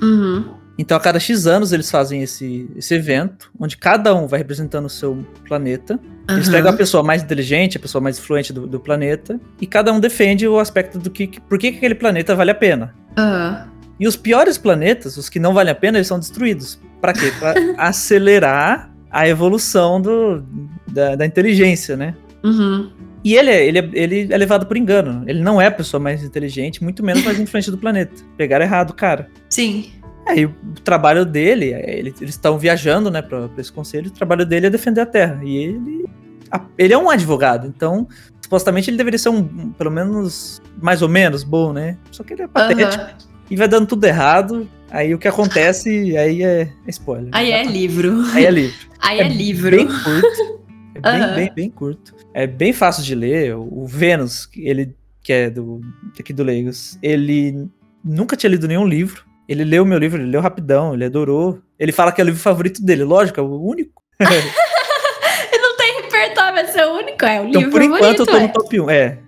Uhum. Então, a cada X anos, eles fazem esse, esse evento, onde cada um vai representando o seu planeta. Eles Aham. pegam a pessoa mais inteligente, a pessoa mais influente do, do planeta, e cada um defende o aspecto do que, por que que aquele planeta vale a pena. Aham. E os piores planetas, os que não valem a pena, eles são destruídos. Pra quê? Pra (laughs) acelerar a evolução do, da, da inteligência, né? Uhum. E ele é, ele, é, ele é levado por engano. Ele não é a pessoa mais inteligente, muito menos mais influente do planeta. Pegaram errado, cara. Sim. Aí o trabalho dele, é, ele- eles estão viajando, né, pra, pra esse conselho, o trabalho dele é defender a Terra. E ele, a- ele é um advogado, então supostamente ele deveria ser um, pelo menos, mais ou menos bom, né? Só que ele é patético Aham. E vai dando tudo errado. Aí o que acontece, aí é, é spoiler. Aí é livro. Aí é livro. Aí é, livro. Bem curto. É bem, Aham. bem, bem curto. É bem fácil de ler. O Vênus, que ele que é do aqui do Leigos, ele nunca tinha lido nenhum livro. Ele leu meu livro, ele leu rapidão, ele adorou. Ele fala que é o livro favorito dele, lógico, é o único. (laughs) Não tem repertório, vai ser o único. É o Então, livro por enquanto, bonito, eu tô é. no top 1. É.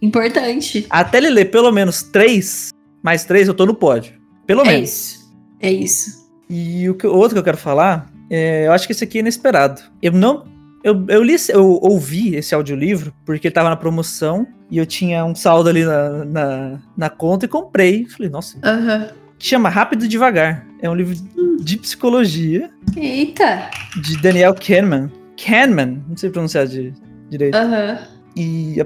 Importante. Até ele ler pelo menos três, mais três, eu tô no pódio. Pelo É menos. isso. É isso. E o, que, o outro que eu quero falar, é, eu acho que esse aqui é inesperado. Eu não. Eu, eu li, eu ouvi esse audiolivro porque ele tava na promoção e eu tinha um saldo ali na, na, na conta e comprei. Falei, nossa. Aham. Chama Rápido e Devagar. É um livro de psicologia Eita. de Daniel Kahneman. Kahneman, não sei pronunciar de, direito. Aham. E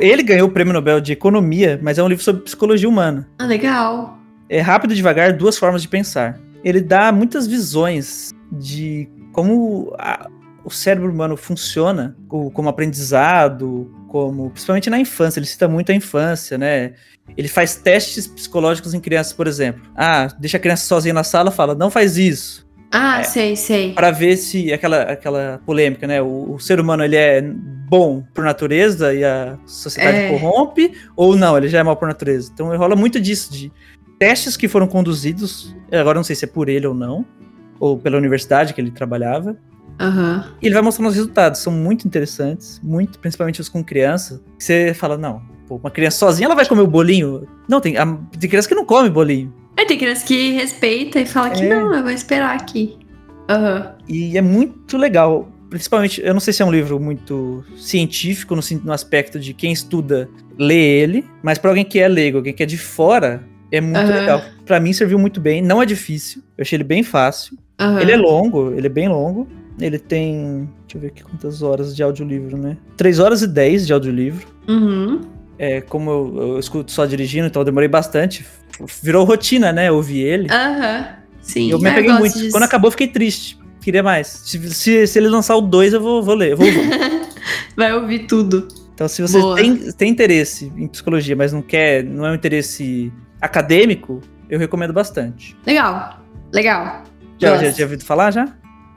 ele ganhou o prêmio Nobel de Economia, mas é um livro sobre psicologia humana. Ah, legal. É rápido e devagar, duas formas de pensar. Ele dá muitas visões de como a- o cérebro humano funciona, o- como aprendizado, como principalmente na infância. Ele cita muito a infância, né? Ele faz testes psicológicos em crianças, por exemplo. Ah, deixa a criança sozinha na sala, fala, não faz isso. Ah, É. sei, sei. Para ver se aquela, aquela polêmica, né? O, o ser humano ele é bom por natureza e a sociedade É. corrompe, ou não, ele já é mal por natureza. Então rola muito disso, de testes que foram conduzidos, agora não sei se é por ele ou não, ou pela universidade que ele trabalhava. Aham. E ele vai mostrando os resultados, são muito interessantes, muito, principalmente os com criança. Você fala, não, pô, uma criança sozinha ela vai comer o bolinho? Não, tem, a- tem criança que não come bolinho. Tem criança que respeita e fala que É. não, eu vou esperar aqui. Aham. E é muito legal. Principalmente, eu não sei se é um livro muito científico no, no aspecto de quem estuda lê ele, mas para alguém que é leigo, alguém que é de fora, é muito Aham. legal. Pra mim serviu muito bem, não é difícil. Eu achei ele bem fácil. Aham. Ele é longo, ele é bem longo. Ele tem, deixa eu ver aqui quantas horas de audiolivro, né? 3 horas e 10 de audiolivro. Uhum. É, como eu, eu escuto só dirigindo, então eu demorei bastante. Virou rotina, né? Ouvir ele. Aham. Sim. Eu me Ah, apeguei gosto muito. disso. Quando acabou, fiquei triste. Queria mais. Se, se, se ele lançar o 2, eu vou, vou ler. Eu vou ouvir. (laughs) Vai ouvir tudo. Então, se você Boa. tem, tem interesse em psicologia, mas não quer, não é um interesse acadêmico, eu recomendo bastante. Legal. Legal. Já, já tinha ouvido falar já?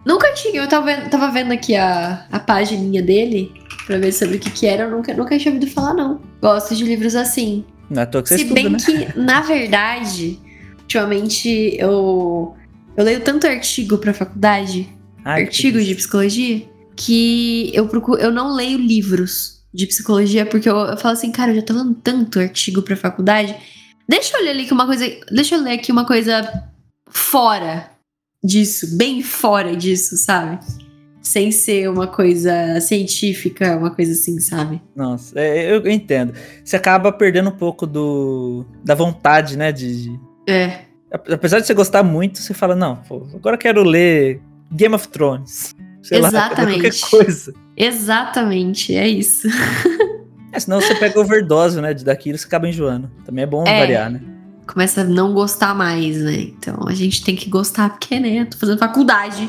Nunca tinha, eu tava vendo, tava vendo aqui a, a pagininha dele pra ver sobre o que que era. Eu nunca, nunca tinha ouvido falar, não. Gosto de livros assim. Não é à toa que você Se estuda, bem né? que, na verdade, ultimamente eu, eu leio tanto artigo pra faculdade, Ai, artigo de psicologia, que eu procuro, eu não leio livros de psicologia, porque eu, eu falo assim, cara, eu já tô lendo tanto artigo pra faculdade. Deixa eu ler ali que uma coisa. Deixa eu ler aqui uma coisa fora disso, bem fora disso, sabe? Sem ser uma coisa científica, uma coisa assim, sabe? Nossa, é, eu entendo. Você acaba perdendo um pouco do, da vontade, né? De, É. apesar de você gostar muito, você fala, não, pô, agora eu quero ler Game of Thrones. Sei lá, Exatamente. qualquer coisa. Exatamente, é isso. (laughs) É, senão você pega overdose, né? de- Daquilo, você acaba enjoando. Também é bom É. variar, né? Começa a não gostar mais, né? Então a gente tem que gostar, porque, né? Tô fazendo faculdade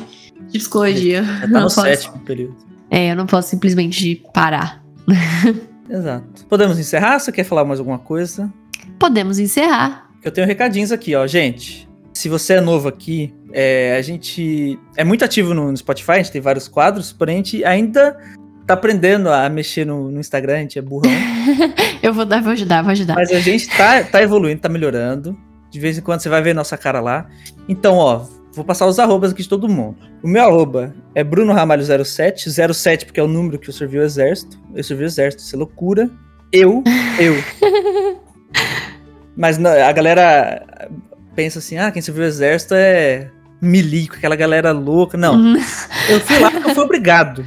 de psicologia. Já tá (laughs) Não no posso. sétimo período. É, eu não posso simplesmente parar. (laughs) Exato. Podemos encerrar? Você quer falar mais alguma coisa? Podemos encerrar. Eu tenho recadinhos aqui, ó. Gente, se você é novo aqui, é, a gente é muito ativo no, no Spotify, a gente tem vários quadros, porém a gente ainda tá aprendendo a mexer no, no Instagram, a gente é burrão. (laughs) Eu vou dar, vou ajudar, vou ajudar. mas a gente tá, tá evoluindo, tá melhorando. De vez em quando você vai ver nossa cara lá. Então, ó, vou passar os arrobas aqui de todo mundo. O meu arroba é Bruno Ramalho 07, 07 porque é o número que eu servi o exército. Eu servi o exército, isso é loucura. Eu, eu. (laughs) Mas não, a galera pensa assim, ah, quem serviu o exército é milico, aquela galera louca. Não, Uhum. (laughs) eu fui lá porque eu fui obrigado.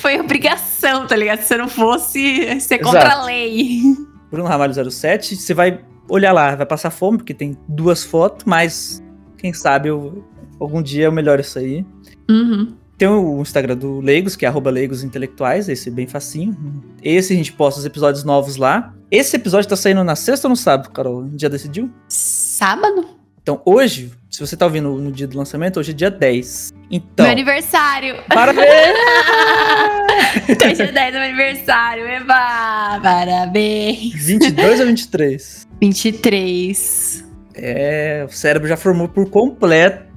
Foi obrigação, tá ligado? Se você não fosse, ser Exato. contra a lei. Bruno Ramalho 07, você vai olhar lá, vai passar fome, porque tem duas fotos, mas quem sabe eu, algum dia eu melhoro isso aí. Uhum. Tem o Instagram do Leigos, que é arroba Leigos Intelectuais, esse é bem facinho. Esse a gente posta os episódios novos lá. Esse episódio tá saindo na sexta ou no sábado, Carol? Já decidiu? Sábado? Então hoje, se você tá ouvindo no dia do lançamento, hoje é dia 10. Então, Meu aniversário. parabéns! (laughs) Hoje é 10 do meu aniversário. Eba! Parabéns. 22 ou 23? 23. É, o cérebro já formou por completo.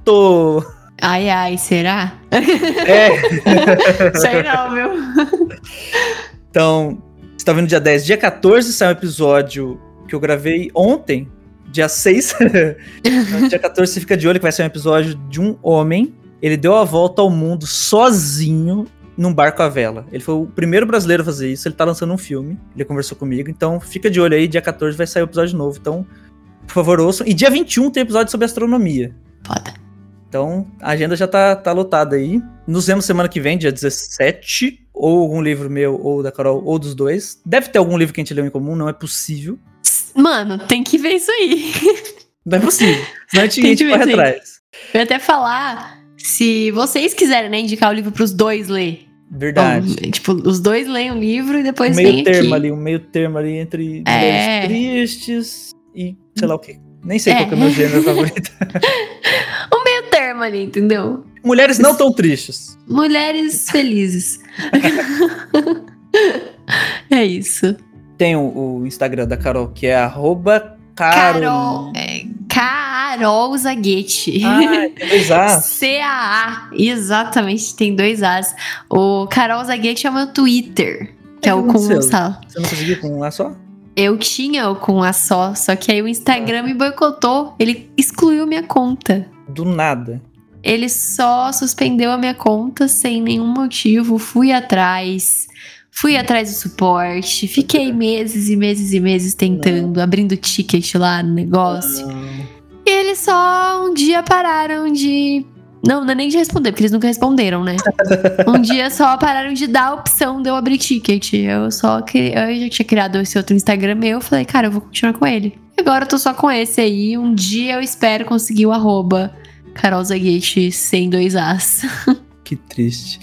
Ai, ai, será? É, (laughs) Sei não, meu. Então, você tá vendo dia 10. Dia 14 sai um episódio que eu gravei ontem, dia 6. Então, dia 14 você fica de olho que vai ser um episódio de um homem. Ele deu a volta ao mundo sozinho num barco à vela. Ele foi o primeiro brasileiro a fazer isso. Ele tá lançando um filme. Ele conversou comigo. Então, fica de olho aí. Dia 14 vai sair o episódio novo. Então, por favor, ouçam. E dia 21 tem episódio sobre astronomia. Foda. Então, a agenda já tá, tá lotada aí. Nos vemos semana que vem, dia 17. Ou algum livro meu, ou da Carol, ou dos dois. Deve ter algum livro que a gente leu em comum, não é possível. Mano, tem que ver isso aí. Não é possível. Senão a gente, (laughs) a gente corre atrás. Eu ia até falar, se vocês quiserem, né, indicar o livro pros dois ler. Verdade. Bom, tipo, os dois leem o livro e um depois meio vem termo aqui. ali, um meio termo ali entre É. tristes e sei lá o quê. Nem sei É. qual que é o meu gênero (laughs) favorito. Um termo ali, entendeu? Mulheres não tão tristes. Mulheres felizes. (laughs) é isso. Tem o, o Instagram da Carol, que é arroba Carol. Carol. É, Carol Zaguete. Ah, tem dois As. (laughs) C-A-A. Exatamente, tem dois As. O Carol Zaguete é o meu Twitter. Que é, É, o com um sal. Você não conseguiu com um A só? Eu tinha o com a só, só que aí o Instagram me boicotou. Ele excluiu minha conta. Do nada. Ele só suspendeu a minha conta sem nenhum motivo. Fui atrás. Fui atrás do suporte. Fiquei (laughs) meses e meses e meses tentando, abrindo ticket lá no negócio. E eles só um dia pararam de. Não, não é nem de responder, porque eles nunca responderam, né? (laughs) um dia só pararam de dar a opção de eu abrir ticket. Eu só cri... eu já tinha criado esse outro Instagram meu. Falei, cara, eu vou continuar com ele. Agora eu tô só com esse aí. Um dia eu espero conseguir o arroba Carol Zaguete sem dois As. (laughs) Que triste.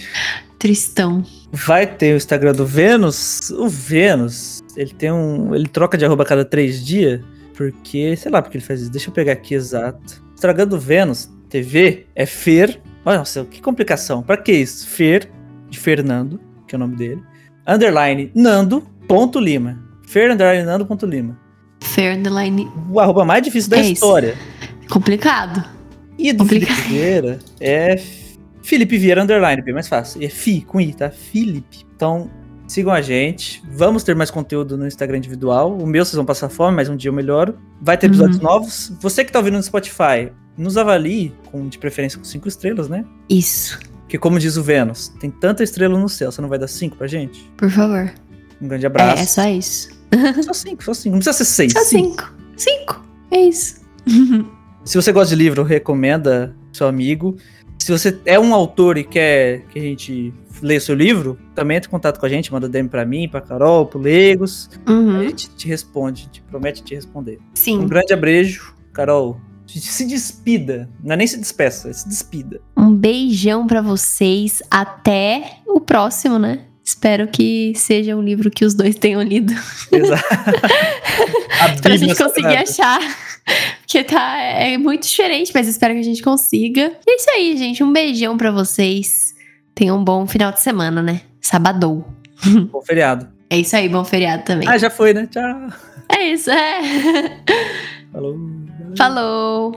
Tristão. Vai ter o Instagram do Vênus. O Vênus, ele tem um. Ele troca de arroba a cada três dias. Porque, sei lá porque ele faz isso. Deixa eu pegar aqui exato. O Instagram do Vênus TV é Fer. Olha, nossa, que complicação. Pra que isso? Fer, de Fernando, que é o nome dele. Underline Nando, ponto Lima. Fer, underline Nando, ponto Lima. Fair underline. O arroba mais difícil da É isso. história. Complicado. E do Complicado. Felipe Vieira é Felipe Vieira underline, bem mais fácil. E é Fi, com I, tá? Felipe. Então, sigam a gente. Vamos ter mais conteúdo no Instagram individual. O meu vocês vão passar fome, mas um dia eu melhoro. Vai ter episódios Uhum. novos. Você que tá ouvindo no Spotify, nos avalie, com, de preferência com cinco estrelas, né? Isso. Porque como diz o Vênus, tem tanta estrela no céu, você não vai dar cinco pra gente? Por favor. Um grande É, abraço. é só isso. Só cinco, só cinco. Não precisa ser seis. Só cinco. cinco. Cinco. É isso. (laughs) Se você gosta de livro, recomenda seu amigo. Se você é um autor e quer que a gente leia seu livro, também entre em contato com a gente, manda DM pra mim, pra Carol, pro Legos. A Uhum. gente te responde, a gente promete te responder. Um Sim. grande abraço, Carol. Se despida. Não é nem se despeça, é se despida. Um beijão pra vocês. Até o próximo, né? Espero que seja um livro que os dois tenham lido. Exato. (laughs) A pra gente conseguir achar. Porque tá, é muito diferente, mas espero que a gente consiga. E é isso aí, gente. Um beijão pra vocês. Tenham um bom final de semana, né? Sabadou. (laughs) Bom feriado. É isso aí, bom feriado também. Ah, já foi, né? Tchau. É isso, é. Falou. Falou.